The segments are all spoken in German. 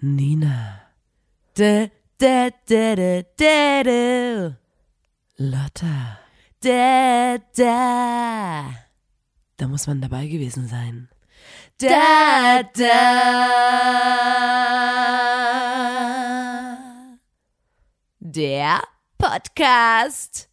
Nina. Lotta. Da muss man dabei gewesen sein. Da, da. Der Podcast.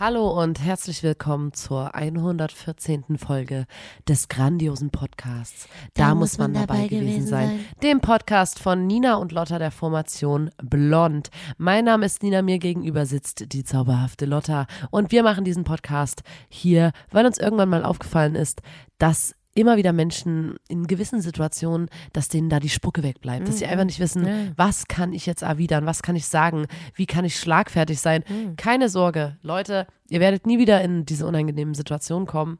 Hallo und herzlich willkommen zur 114. Folge des grandiosen Podcasts. Da, muss man, dabei, gewesen sein. Dem Podcast von Nina und Lotta der Formation Blond. Mein Name ist Nina, mir gegenüber sitzt die zauberhafte Lotta und wir machen diesen Podcast hier, weil uns irgendwann mal aufgefallen ist, dass immer wieder Menschen in gewissen Situationen, dass denen da die Spucke wegbleibt, dass sie einfach nicht wissen, Ja. was kann ich jetzt erwidern, was kann ich sagen, wie kann ich schlagfertig sein. Keine Sorge, Leute, ihr werdet nie wieder in diese unangenehmen Situationen kommen,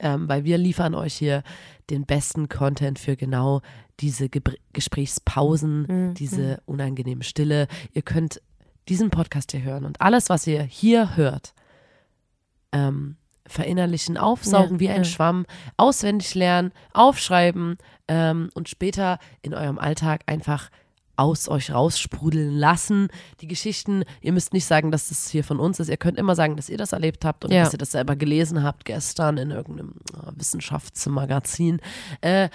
ähm, weil wir liefern euch hier den besten Content für genau diese Gebr Gesprächspausen, diese unangenehme Stille. Ihr könnt diesen Podcast hier hören und alles, was ihr hier hört, ähm, verinnerlichen, aufsaugen Ja, wie ein ja. Schwamm, auswendig lernen, aufschreiben ähm, und später in eurem Alltag einfach aus euch raussprudeln lassen. Die Geschichten, ihr müsst nicht sagen, dass das hier von uns ist. Ihr könnt immer sagen, dass ihr das erlebt habt und Ja. dass ihr das selber gelesen habt gestern in irgendeinem äh, Wissenschaftsmagazin. Äh,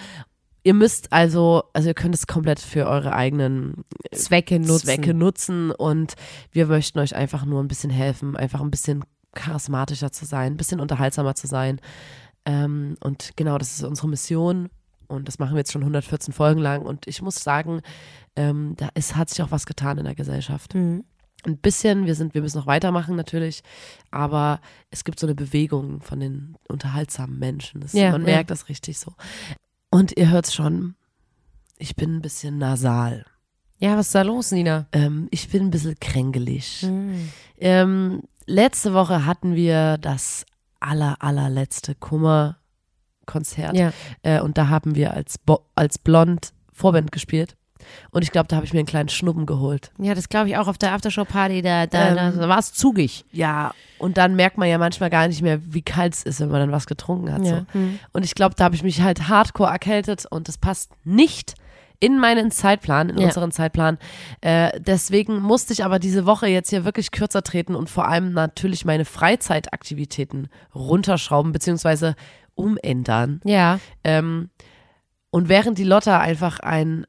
ihr müsst also, also ihr könnt es komplett für eure eigenen Zwecke nutzen. Zwecke nutzen und wir möchten euch einfach nur ein bisschen helfen, einfach ein bisschen charismatischer zu sein, ein bisschen unterhaltsamer zu sein. Ähm, und genau, das ist unsere Mission und das machen wir jetzt schon 114 Folgen lang und ich muss sagen, ähm, da ist, hat sich auch was getan in der Gesellschaft. Mhm. Ein bisschen, wir sind, wir müssen noch weitermachen natürlich, aber es gibt so eine Bewegung von den unterhaltsamen Menschen. Das, Ja, man ja. merkt das richtig so. Und ihr hört schon, ich bin ein bisschen nasal. Ja, was ist da los, Nina? Ähm, ich bin ein bisschen kränkelig. Mhm. Ähm, letzte Woche hatten wir das aller, allerletzte Kummer-Konzert. Ja. Äh, und da haben wir als, Bo als Blond Vorband gespielt. Und ich glaube, da habe ich mir einen kleinen Schnuppen geholt. Ja, das glaube ich auch auf der Aftershow-Party, da, da, Ähm, da war es zugig. Ja, und dann merkt man ja manchmal gar nicht mehr, wie kalt es ist, wenn man dann was getrunken hat. Ja. So. Und ich glaube, da habe ich mich halt hardcore erkältet und das passt nicht in meinen Zeitplan, in Ja. unseren Zeitplan. Äh, deswegen musste ich aber diese Woche jetzt hier wirklich kürzer treten und vor allem natürlich meine Freizeitaktivitäten runterschrauben beziehungsweise umändern. Ja. Ähm, und während die Lotta einfach ein,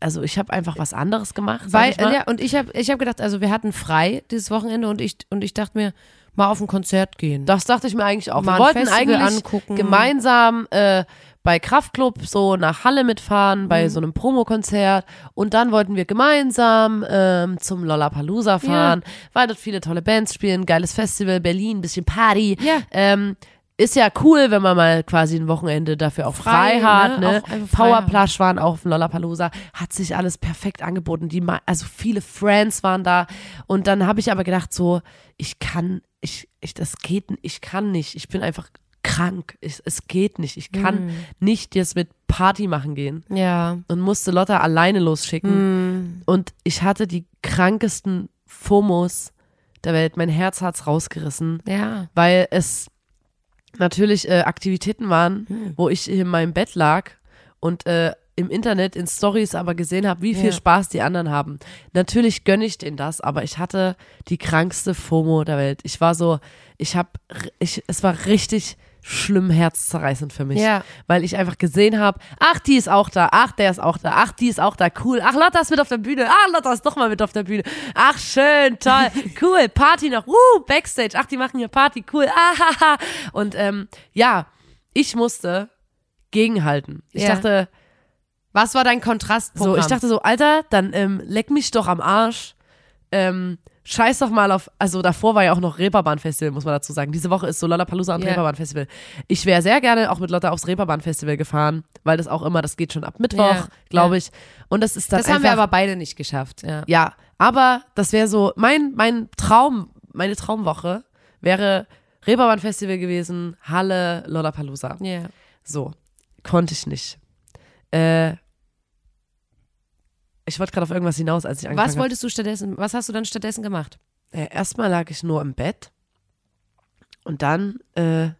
also ich habe einfach was anderes gemacht. Weil, ja, und ich habe ich hab gedacht, also wir hatten frei dieses Wochenende und ich, und ich dachte mir, mal auf ein Konzert gehen. Das dachte ich mir eigentlich auch. Mal Wir wollten Festival eigentlich angucken. gemeinsam äh, bei Kraftklub so nach Halle mitfahren, Mhm. bei so einem Promokonzert. Und dann wollten wir gemeinsam ähm, zum Lollapalooza fahren, weil dort viele tolle Bands spielen, geiles Festival, Berlin, bisschen Party. Ja. Ähm, ist ja cool, wenn man mal quasi ein Wochenende dafür auch frei, Frei, hat. ne? Ne? Powerplush waren auch auf dem Lollapalooza, hat sich alles perfekt angeboten. Die, also viele Friends waren da. Und dann habe ich aber gedacht, so, ich kann, ich, ich, das geht, ich kann nicht. Ich bin einfach krank. Ich, es geht nicht. Ich kann Mhm. nicht jetzt mit Party machen gehen. Ja. Und musste Lotta alleine losschicken. Mhm. Und ich hatte die krankesten FOMOs der Welt. Mein Herz hat's rausgerissen Ja. weil es natürlich äh, Aktivitäten waren, Hm. wo ich in meinem Bett lag und äh, im Internet in Stories aber gesehen habe, wie viel Ja. Spaß die anderen haben. Natürlich gönne ich denen das, aber ich hatte die krankste FOMO der Welt. Ich war so, ich habe, ich, es war richtig schlimm herzzerreißend für mich, Ja. weil ich einfach gesehen habe, ach, die ist auch da, ach, der ist auch da, ach, die ist auch da, cool, ach, Lotta ist mit auf der Bühne, ach, Lotta ist doch mal mit auf der Bühne, ach, schön, toll, cool, Party noch, uh, Backstage, ach, die machen hier Party, cool, ahaha. Und ähm, ja, ich musste gegenhalten. Ich Ja. dachte, Was war dein Kontrastprogramm? so, ich dachte so, Alter, dann ähm, leck mich doch am Arsch. Ähm, scheiß doch mal auf, also davor war ja auch noch Reeperbahn-Festival, muss man dazu sagen. Diese Woche ist so Lollapalooza und Ja. Reeperbahn-Festival. Ich wäre sehr gerne auch mit Lotta aufs Reeperbahn-Festival gefahren, weil das auch immer, das geht schon ab Mittwoch, Ja, glaube ich. Und das ist dann das haben einfach, wir aber beide nicht geschafft. Ja. ja, aber das wäre so, mein, mein Traum, meine Traumwoche wäre Reeperbahn-Festival gewesen, Halle, Lollapalooza. Ja. So, konnte ich nicht. Äh, ich wollte gerade auf irgendwas hinaus, als ich angefangen Was wolltest du stattdessen, was hast du dann stattdessen gemacht? habe. Äh, erstmal lag ich nur im Bett und dann äh,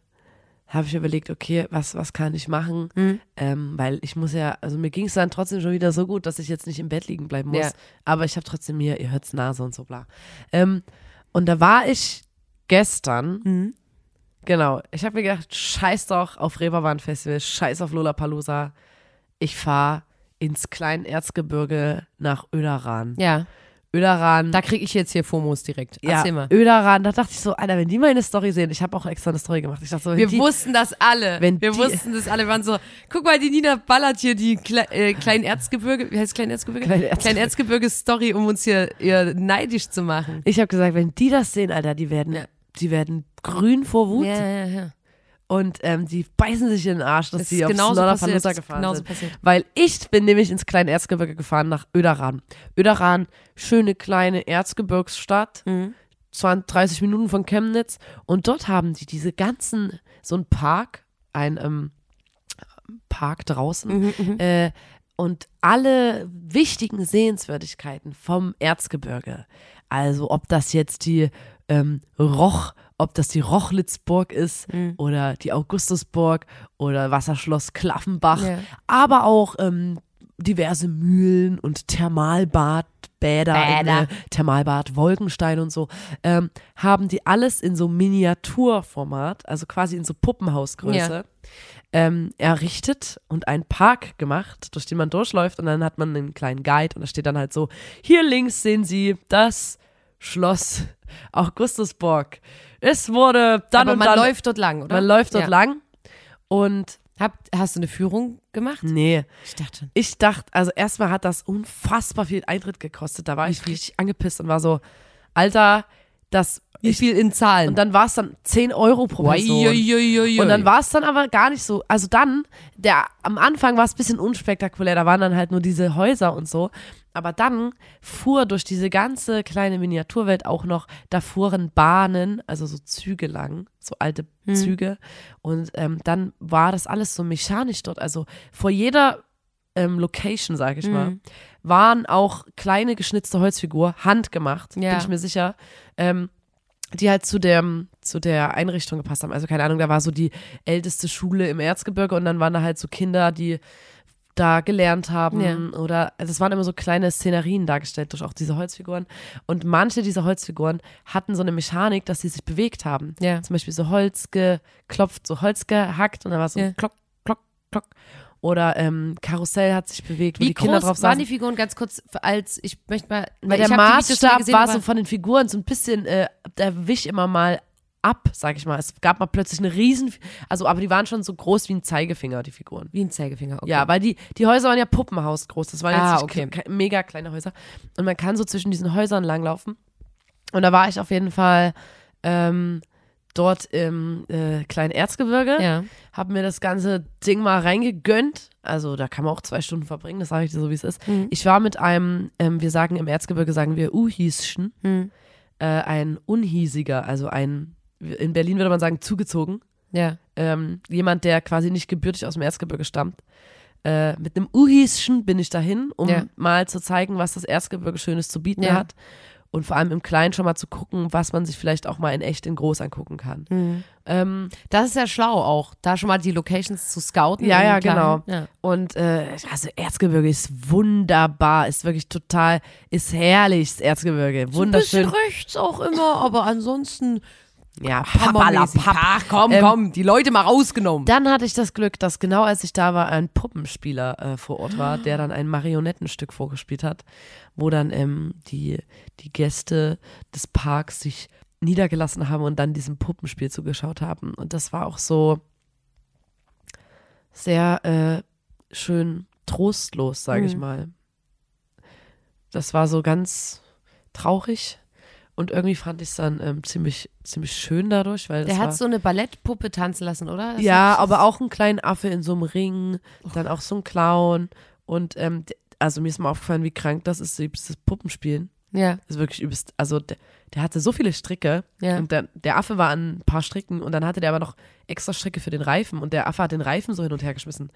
habe ich überlegt, okay, was, was kann ich machen? Mhm. Ähm, weil ich muss ja, also mir ging es dann trotzdem schon wieder so gut, dass ich jetzt nicht im Bett liegen bleiben muss. Ja. Aber ich habe trotzdem mir, ihr hört's Nase und so bla. Ähm, und da war ich gestern, Mhm. genau, ich habe mir gedacht, scheiß doch auf Reeperbahn Festival, scheiß auf Lollapalooza. Ich fahre ins Kleinerzgebirge nach Öderan. Ja, Öderan. da kriege ich jetzt hier FOMOs direkt. ja, Erzähl mal. Öderan, da dachte ich so, Alter, wenn die meine Story sehen, ich habe auch extra eine Story gemacht. Ich dachte so, Wir die, wussten das alle. wenn wir die- wussten das alle. Wir waren so, guck mal, die Nina ballert hier die Kle äh, Kleinerzgebirge, wie heißt Kleinerzgebirge? Kleinerzgebirge. Kleinerzgebirge-Story, um uns hier, hier neidisch zu machen. Ich habe gesagt, wenn die das sehen, Alter, die werden, Ja. die werden grün vor Wut Ja, ja, ja. Und ähm, die beißen sich in den Arsch, dass Das sie Lollapalooza passiert. gefahren Genauso sind. passiert. Weil ich bin nämlich ins kleine Erzgebirge gefahren nach Öderan. Öderan, schöne kleine Erzgebirgsstadt, Mhm. 20, 30 Minuten von Chemnitz und dort haben die diese ganzen, so ein Park, ein ähm, Park draußen Mhm, äh, und alle wichtigen Sehenswürdigkeiten vom Erzgebirge. Also ob das jetzt die ähm, Roch, ob das die Rochlitzburg ist Mhm. oder die Augustusburg oder Wasserschloss Klaffenbach, Ja. aber auch ähm, diverse Mühlen und Thermalbad, Bäder, in, Bäder. äh, Thermalbad Wolkenstein und so, ähm, haben die alles in so Miniaturformat, also quasi in so Puppenhausgröße, ähm, errichtet und einen Park gemacht, durch den man durchläuft und dann hat man einen kleinen Guide und da steht dann halt so, hier links sehen Sie das Schloss Augustusburg. Es wurde dann Aber und man dann, läuft dort lang, oder? man läuft dort ja. lang und Hab, hast du eine Führung gemacht? nee, Ich dachte schon. ich dachte, also erstmal hat das unfassbar viel Eintritt gekostet. Da war ich richtig angepisst und war so, Alter, das. Wie viel in Zahlen? Und dann war es dann 10 Euro pro Person. Uiuiuiui. Und dann war es dann aber gar nicht so. Also dann, der am Anfang war es ein bisschen unspektakulär, da waren dann halt nur diese Häuser und so. Aber dann fuhr durch diese ganze kleine Miniaturwelt auch noch, da fuhren Bahnen, also so Züge lang, so alte Züge. Und ähm, dann war das alles so mechanisch dort. Also vor jeder ähm, Location, sage ich mal, waren auch kleine geschnitzte Holzfigur, handgemacht, Ja. bin ich mir sicher. Ähm, die halt zu der, zu der Einrichtung gepasst haben. Also keine Ahnung, da war so die älteste Schule im Erzgebirge und dann waren da halt so Kinder, die da gelernt haben Ja. oder also es waren immer so kleine Szenerien dargestellt durch auch diese Holzfiguren und manche dieser Holzfiguren hatten so eine Mechanik, dass sie sich bewegt haben. Ja. Zum Beispiel so Holz geklopft, so Holz gehackt und dann war so Ja. klock, klock, klock. Oder ähm, Karussell hat sich bewegt, Wie die Kinder groß drauf waren saßen. die Figuren ganz kurz als ich möchte mal Weil ich der Maßstab war so von den Figuren so ein bisschen, äh, der wich immer mal ab, sag ich mal. Es gab mal plötzlich eine riesen, also aber die waren schon so groß wie ein Zeigefinger, die Figuren. wie ein Zeigefinger. Okay. Ja, weil die, die Häuser waren ja Puppenhaus groß. Das waren Ah, jetzt okay. kle- mega kleine Häuser. Und man kann so zwischen diesen Häusern langlaufen. Und da war ich auf jeden Fall ähm, dort im äh, kleinen Erzgebirge. ja. Hab mir das ganze Ding mal reingegönnt. Also da kann man auch zwei Stunden verbringen, das sage ich dir so, wie es ist. Mhm. Ich war mit einem, ähm, wir sagen im Erzgebirge, sagen wir Uhieschen, Hm. äh, ein Unhiesiger, also ein, in Berlin würde man sagen, zugezogen. Ja. Ähm, jemand, der quasi nicht gebürtig aus dem Erzgebirge stammt. Äh, mit einem Uhieschen bin ich dahin, um Ja. mal zu zeigen, was das Erzgebirge Schönes zu bieten Ja. hat. Und vor allem im Kleinen schon mal zu gucken, was man sich vielleicht auch mal in echt in groß angucken kann. Mhm. Ähm, Das ist ja schlau auch, da schon mal die Locations zu scouten. Ja, ja, genau. Ja. Und äh, also Erzgebirge ist wunderbar, ist wirklich total, ist herrlich, das Erzgebirge. Wunderschön. Ein bisschen rechts auch immer, aber ansonsten ja. Ach komm, Ähm, komm, die Leute mal rausgenommen. Dann hatte ich das Glück, dass genau als ich da war, ein Puppenspieler äh, vor Ort war, der dann ein Marionettenstück vorgespielt hat, wo dann ähm, die, die Gäste des Parks sich niedergelassen haben und dann diesem Puppenspiel zugeschaut haben. Und das war auch so sehr äh, schön trostlos, sage ich Mhm. mal. Das war so ganz traurig und irgendwie fand ich es dann ähm, ziemlich, ziemlich schön dadurch, weil das Der hat so eine Ballettpuppe tanzen lassen, oder? Das ja, hat- aber auch einen kleinen Affe in so einem Ring, dann auch so ein Clown und ähm, also mir ist mal aufgefallen, wie krank das ist, dieses Puppenspielen. Ja, Das ist wirklich übelst, also der, der hatte so viele Stricke ja. und der, der Affe war an ein paar Stricken und dann hatte der aber noch extra Stricke für den Reifen und der Affe hat den Reifen so hin und her geschmissen.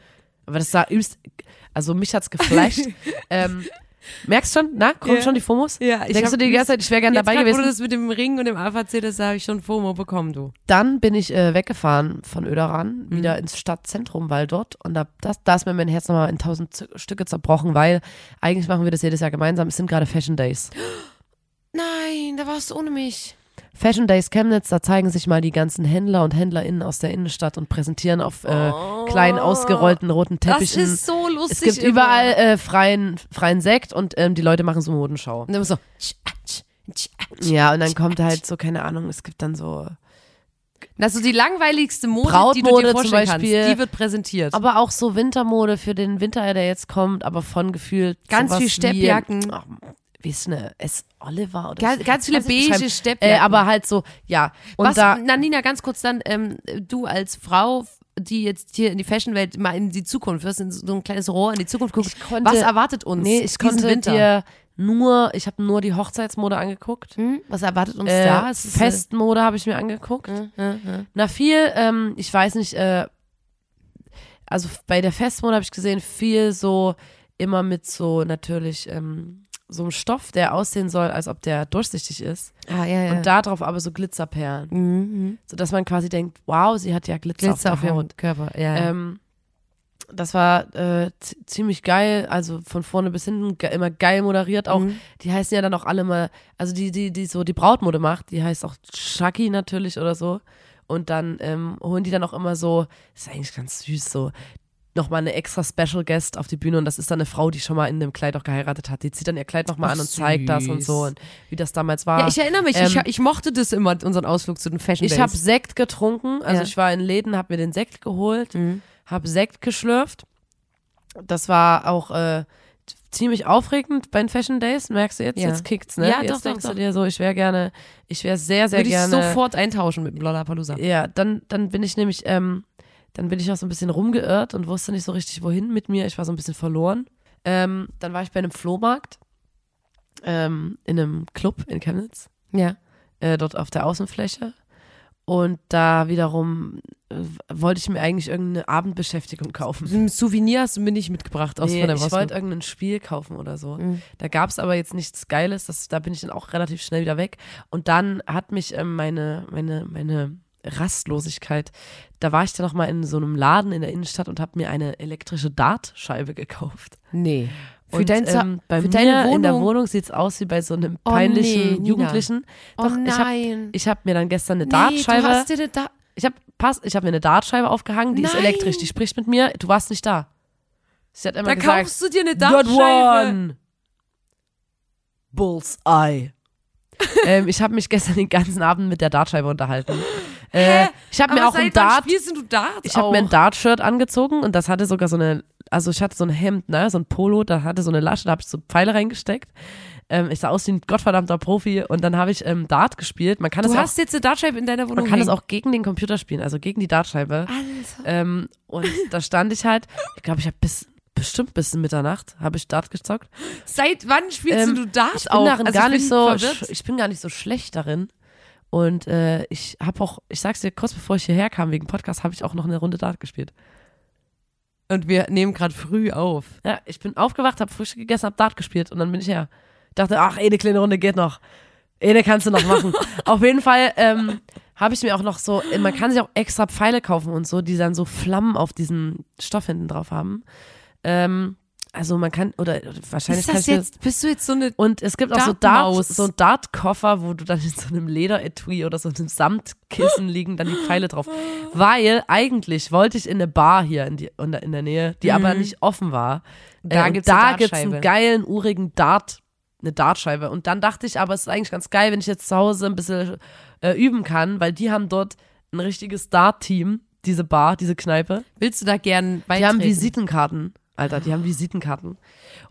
Aber das sah übelst, also mich hat's geflasht. ähm, Merkst schon? Na, kommen Ja. schon die FOMOs? Ja, ich Denkst du dir die ganze Zeit, ich wäre gerne dabei gewesen? du das mit dem Ring und dem AVC, das habe ich schon FOMO bekommen, du. Dann bin ich äh, weggefahren von Öderan, Mhm. wieder ins Stadtzentrum, weil dort, und da, das, da ist mir mein Herz nochmal in tausend Stücke zerbrochen, weil eigentlich machen wir das jedes Jahr gemeinsam. Es sind gerade Fashion Days. Nein, da warst du ohne mich. Fashion Days Chemnitz, da zeigen sich mal die ganzen Händler und HändlerInnen aus der Innenstadt und präsentieren auf äh, kleinen ausgerollten roten Teppichen. Oh. Das ist so lustig. es gibt immer. überall äh, freien, freien Sekt und ähm, die Leute machen so Modenschau. Und dann so. ah, ah. Ja, und dann kommt halt so, keine Ahnung, es gibt dann so, Das ist so die langweiligste Mode, die du Brautmode dir zum Beispiel. kannst. Die wird präsentiert. aber auch so Wintermode für den Winter, der jetzt kommt, aber von gefühlt Ganz viel Steppjacken. Wie, ach, wie ist eine S. Oliver oder Ganz, so. ganz viele beige. Steppjacken. Äh, aber halt so, ja. Und Was, da, na Nina, ganz kurz dann, ähm, du als Frau, die jetzt hier in die Fashionwelt mal in die Zukunft, wirst in so ein kleines Rohr in die Zukunft guckst, konnte- was erwartet uns nee, ich konnte Winter? dir nur, ich habe nur die Hochzeitsmode angeguckt. hm? Was erwartet uns Äh, da? Es ist, Festmode habe ich mir angeguckt. Äh, äh, äh. Na, viel, ähm, ich weiß nicht, äh, also bei der Festmode habe ich gesehen, viel so immer mit so natürlich ähm, so einem Stoff, der aussehen soll, als ob der durchsichtig ist. Ah, ja, ja. Und da drauf aber so Glitzerperlen. mhm. Sodass man quasi denkt, wow, sie hat ja Glitzer, Glitzer auf auf ihrem Haut. Körper. Ja. Ähm, das war äh, ziemlich geil, also von vorne bis hinten ge immer geil moderiert. Auch Mhm. die heißen ja dann auch alle mal, also die, die, die so die Brautmode macht, die heißt auch Shaki natürlich oder so. Und dann ähm, holen die dann auch immer so, ist eigentlich ganz süß, so nochmal eine extra Special Guest auf die Bühne und das ist dann eine Frau, die schon mal in dem Kleid auch geheiratet hat. Die zieht dann ihr Kleid nochmal an und zeigt das und so und wie das damals war. ja, ich erinnere mich, ähm, ich, ich mochte das immer, unseren Ausflug zu den Fashion Ich Days. habe Sekt getrunken, also Ja. ich war in Läden, habe mir den Sekt geholt, Mhm. habe Sekt geschlürft. Das war auch äh, ziemlich aufregend bei den Fashion Days, merkst du jetzt? Ja. Jetzt kickt's, ne? Ja, jetzt doch, denkst doch. du dir so, ich wäre gerne, ich wäre sehr, sehr Würde ich gerne. sofort eintauschen mit dem Lollapalooza. Ja, dann, dann bin ich nämlich, ähm, dann bin ich auch so ein bisschen rumgeirrt und wusste nicht so richtig, wohin mit mir. Ich war so ein bisschen verloren. Ähm, dann war ich bei einem Flohmarkt ähm, in einem Club in Chemnitz Ja. äh, dort auf der Außenfläche. Und da wiederum äh, wollte ich mir eigentlich irgendeine Abendbeschäftigung kaufen. Ein Souvenir hast du mir nicht mitgebracht aus Nee, von der ich wollte irgendein Spiel kaufen oder so. Mhm. Da gab es aber jetzt nichts Geiles, das, da bin ich dann auch relativ schnell wieder weg. Und dann hat mich ähm, meine, meine, meine Rastlosigkeit, da war ich dann noch mal in so einem Laden in der Innenstadt und habe mir eine elektrische Dartscheibe gekauft. Nee. Für, und, dein, ähm, bei für mir in der Wohnung sieht es aus wie bei so einem Oh, peinlichen nee, Nina. Jugendlichen. oh Doch, ich habe nein. ich hab mir dann gestern eine nee, Dartscheibe du hast dir eine da ich habe ich habe mir eine Dartscheibe aufgehangen, die ist Nein. elektrisch, die spricht mit mir. Du warst nicht da. Sie hat immer da gesagt, kaufst du dir eine "Good Dartscheibe. one." Bullseye. ähm, ich habe mich gestern den ganzen Abend mit der Dartscheibe unterhalten. Äh, ich habe mir auch ein Dart, spielst du Darts ich habe auch? mir ein Dart-Shirt angezogen und das hatte sogar so eine, also ich hatte so ein Hemd, ne, so ein Polo, da hatte so eine Lasche, da habe ich so Pfeile reingesteckt. Ähm, ich sah aus wie ein gottverdammter Profi und dann habe ich ähm, Dart gespielt. Man kann Du das auch hast jetzt eine Dartscheibe in deiner Wohnung man kann das hängen. auch gegen den Computer spielen, also gegen die Dartscheibe. Alter. Ähm, und da stand ich halt, ich glaube, ich habe bis bestimmt bis Mitternacht habe ich Dart gezockt. Seit wann spielst Ähm, du Darts ich bin auch? darin Also gar ich nicht so, ich bin gar nicht so schlecht darin. Und äh, ich habe auch, ich sag's dir, kurz bevor ich hierher kam wegen Podcast, habe ich auch noch eine Runde Dart gespielt. Und wir nehmen gerade früh auf. Ja, ich bin aufgewacht, habe Frühstück gegessen, habe Dart gespielt und dann bin ich her. Dachte, ach, eine kleine Runde geht noch. Eine kannst du noch machen. Auf jeden Fall ähm, habe ich mir auch noch so, man kann sich auch extra Pfeile kaufen und so, die dann so Flammen auf diesen Stoff hinten drauf haben. Ähm, also man kann, oder wahrscheinlich Ist das jetzt, bist du jetzt so eine und es gibt auch so Dart, so einen Dart-Koffer, wo du dann in so einem Lederetui oder so einem Samtkissen liegen dann die Pfeile drauf. Weil eigentlich wollte ich in eine Bar hier in, die, in der- Nähe, die aber nicht offen war. Mhm. Da und gibt's eine da gibt's einen geilen, urigen Dart, eine Dartscheibe. Und dann dachte ich, aber es ist eigentlich ganz geil, wenn ich jetzt zu Hause ein bisschen äh, üben kann, weil die haben dort ein richtiges Dart-Team, diese Bar, diese Kneipe. Willst du da gern Die beitreten? haben Visitenkarten, Alter, die haben Visitenkarten.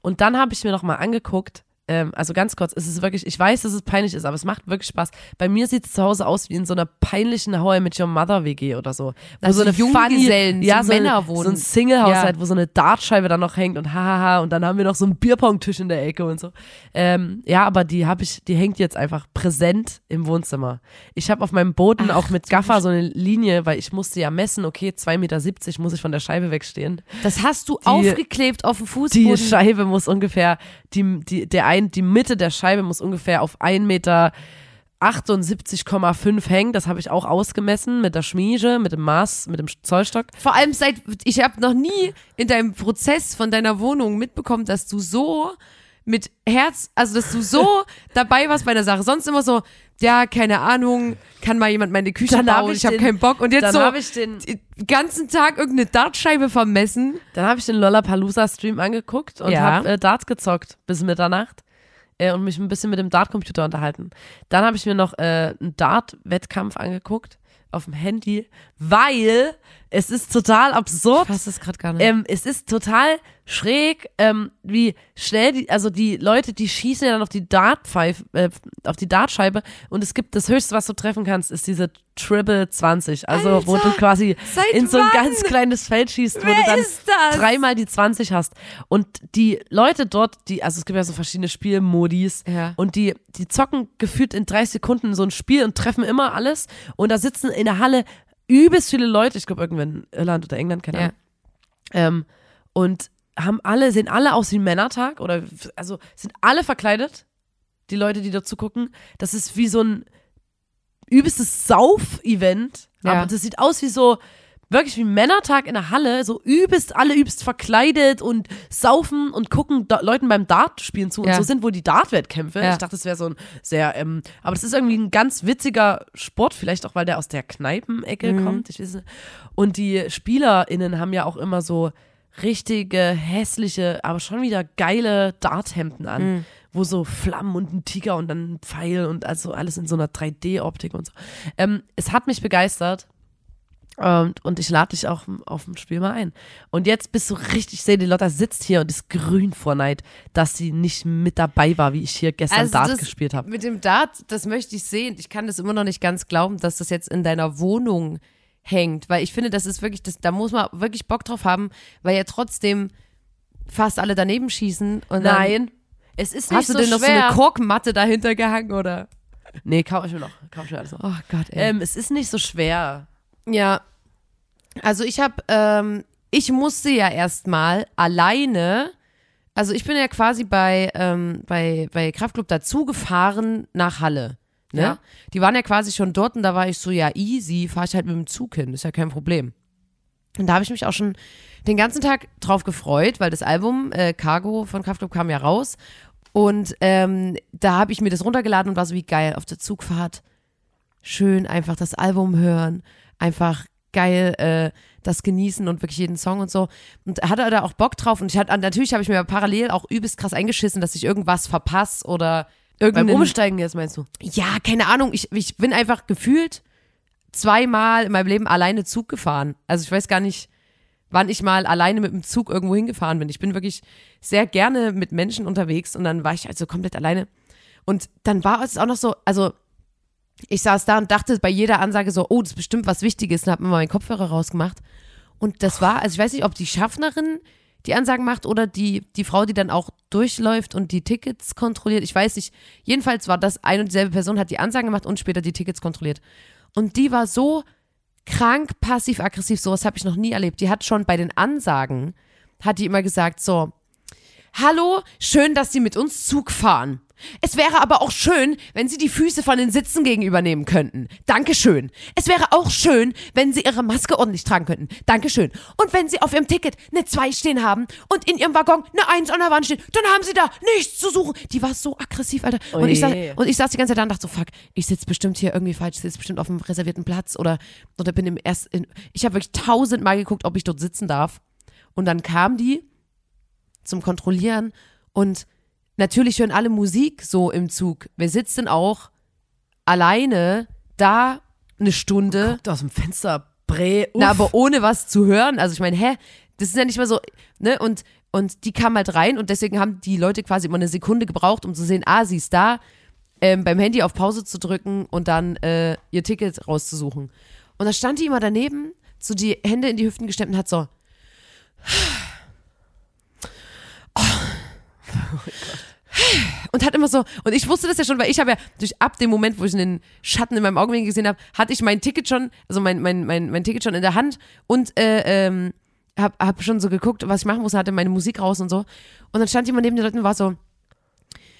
Und dann habe ich mir noch mal angeguckt, ähm, also ganz kurz, es ist wirklich, ich weiß, dass es peinlich ist, aber es macht wirklich Spaß. Bei mir sieht es zu Hause aus wie in so einer peinlichen How I Met Your Mother WG oder so. Wo Also so eine Junggesellen, ja, so Männer eine, wohnen. so ein Single-Haushalt, Ja. wo so eine Dartscheibe dann noch hängt und hahaha und dann haben wir noch so einen Bierpong-Tisch in der Ecke und so. Ähm, ja, aber die habe ich, die hängt jetzt einfach präsent im Wohnzimmer. Ich habe auf meinem Boden auch mit Gaffer so eine Linie, weil ich musste ja messen, okay, 2,70 Meter muss ich von der Scheibe wegstehen. Das hast du aufgeklebt auf dem Die Fußboden. Scheibe muss ungefähr, die, die, der ein, die Mitte der Scheibe muss ungefähr auf 1 Meter 78,5 hängen. Das habe ich auch ausgemessen mit der Schmiege, mit dem Maß, mit dem Zollstock. Vor allem seit, ich habe noch nie in deinem Prozess von deiner Wohnung mitbekommen, dass du so mit Herz, also dass du so dabei warst bei der Sache. Sonst immer so, ja, keine Ahnung, kann mal jemand meine Küche Dann hab bauen, ich ich habe keinen Bock. Und jetzt so habe ich den, ganzen Tag irgendeine Dartscheibe vermessen. dann habe ich den Lollapalooza-Stream angeguckt und Ja. habe äh, Darts gezockt bis Mitternacht äh, und mich ein bisschen mit dem Dart-Computer unterhalten. Dann habe ich mir noch äh, einen Dart-Wettkampf angeguckt auf dem Handy, weil es ist total absurd. Passt das gerade gar nicht. Ähm, es ist total schräg, ähm, wie schnell die, also die Leute, die schießen ja dann auf die Dartpfeife, äh, auf die Dartscheibe und es gibt das höchste, was du treffen kannst, ist diese Triple 20. Also wo du Alter, quasi in so ein wann? ganz kleines Feld schießt, wo Wer du dann dreimal die 20 hast. Und die Leute dort, die, also es gibt ja so verschiedene Spielmodis Ja. und die, die zocken gefühlt in 30 Sekunden so ein Spiel und treffen immer alles und da sitzen in der Halle übelst viele Leute, ich glaube irgendwann Irland oder England, keine Ja. Ahnung. Ähm, und haben alle, sehen alle aus wie Männertag oder also sind alle verkleidet, die Leute, die dazu gucken. Das ist wie so ein übelstes Sauf-Event. Ja. Aber das sieht aus wie so, wirklich wie Männertag in der Halle, so übelst, alle übelst verkleidet und saufen und gucken da, Leuten beim Dart spielen zu. Und Ja. so sind wohl die Dart-Wettkämpfe. Ja. Ich dachte, das wäre so ein sehr, ähm, aber das ist irgendwie ein ganz witziger Sport, vielleicht auch, weil der aus der Kneipenecke Mhm. kommt. Ich weiß nicht. Und die SpielerInnen haben ja auch immer so richtige, hässliche, aber schon wieder geile Darthemden an, Mhm. wo so Flammen und ein Tiger und dann ein Pfeil und also alles in so einer 3D-Optik und so. Ähm, es hat mich begeistert. Und, und ich lade dich auch auf dem Spiel mal ein. Und jetzt bist du richtig, ich sehe, die Lotta sitzt hier und ist grün vor Neid, dass sie nicht mit dabei war, wie ich hier gestern Also Dart das- gespielt habe. Mit dem Dart, das möchte ich sehen. Ich kann das immer noch nicht ganz glauben, dass das jetzt in deiner Wohnung hängt, weil ich finde, das ist wirklich, das, da muss man wirklich Bock drauf haben, weil ja trotzdem fast alle daneben schießen. Nein, es ist nicht Hast du so denn noch so schwer. eine Korkmatte dahinter gehangen oder? nee, kauf ich mir noch. Kauf ich mir alles noch. Oh Gott, ey. Ähm, es ist nicht so schwer. Ja. Also ich habe, ähm, ich musste ja erstmal alleine, also ich bin ja quasi bei, ähm, bei, bei Kraftclub dazugefahren nach Halle. Ne? Ja. Die waren ja quasi schon dort und da war ich so, ja easy, fahre ich halt mit dem Zug hin, ist ja kein Problem. Und da habe ich mich auch schon den ganzen Tag drauf gefreut, weil das Album äh, Cargo von Kraftclub kam ja raus. Und ähm, da habe ich mir das runtergeladen und war so wie geil auf der Zugfahrt. Schön einfach das Album hören, einfach geil äh, das genießen und wirklich jeden Song und so. Und hatte da auch Bock drauf. Und ich hatte, natürlich habe ich mir parallel auch übelst krass eingeschissen, dass ich irgendwas verpasse oder Beim irgendeinen Umsteigen jetzt meinst du? ja, keine Ahnung. Ich, ich bin einfach gefühlt zweimal in meinem Leben alleine Zug gefahren. Also ich weiß gar nicht, wann ich mal alleine mit dem Zug irgendwo hingefahren bin. Ich bin wirklich sehr gerne mit Menschen unterwegs und dann war ich also komplett alleine. Und dann war es auch noch so, also ich saß da und dachte bei jeder Ansage so, oh, das ist bestimmt was Wichtiges und habe mir mal meinen Kopfhörer rausgemacht. Und das war, also ich weiß nicht, ob die Schaffnerin die Ansagen macht oder die, die Frau, die dann auch durchläuft und die Tickets kontrolliert. Ich weiß nicht. Jedenfalls war das eine und dieselbe Person, hat die Ansagen gemacht und später die Tickets kontrolliert. Und die war so krank passiv-aggressiv, sowas habe ich noch nie erlebt. Die hat schon bei den Ansagen, hat die immer gesagt, so, Hallo, schön, dass Sie mit uns Zug fahren. Es wäre aber auch schön, wenn Sie die Füße von den Sitzen gegenübernehmen könnten. Dankeschön. Es wäre auch schön, wenn Sie Ihre Maske ordentlich tragen könnten. Dankeschön. Und wenn Sie auf Ihrem Ticket eine 2 stehen haben und in Ihrem Waggon eine 1 an der Wand steht, dann haben Sie da nichts zu suchen. Die war so aggressiv, Alter. Und ich, saß, und ich saß die ganze Zeit da und dachte so, fuck, ich sitze bestimmt hier irgendwie falsch, ich sitze bestimmt auf einem reservierten Platz oder, oder bin im ersten. Ich habe wirklich tausendmal geguckt, ob ich dort sitzen darf. Und dann kam die zum Kontrollieren und natürlich hören alle Musik so im Zug. Wir sitzen auch alleine da eine Stunde, Guckt aus dem Fenster, Bre. na, aber ohne was zu hören. Also ich meine, hä, das ist ja nicht mal so, ne? Und Und die kam halt rein und deswegen haben die Leute quasi immer eine Sekunde gebraucht, um zu sehen, ah, sie ist da, ähm, beim Handy auf Pause zu drücken und dann äh, ihr Ticket rauszusuchen. Und da stand die immer daneben, so die Hände in die Hüften gestemmt und hat so. Und hat immer so, und ich wusste das ja schon, weil ich habe ja durch ab dem Moment, wo ich einen Schatten in meinem Augenwinkel gesehen habe, hatte ich mein Ticket schon, also mein, mein, mein, mein Ticket schon in der Hand und äh, ähm, hab, hab schon so geguckt, was ich machen muss, hatte meine Musik raus und so. Und dann stand jemand neben den Leuten und war so,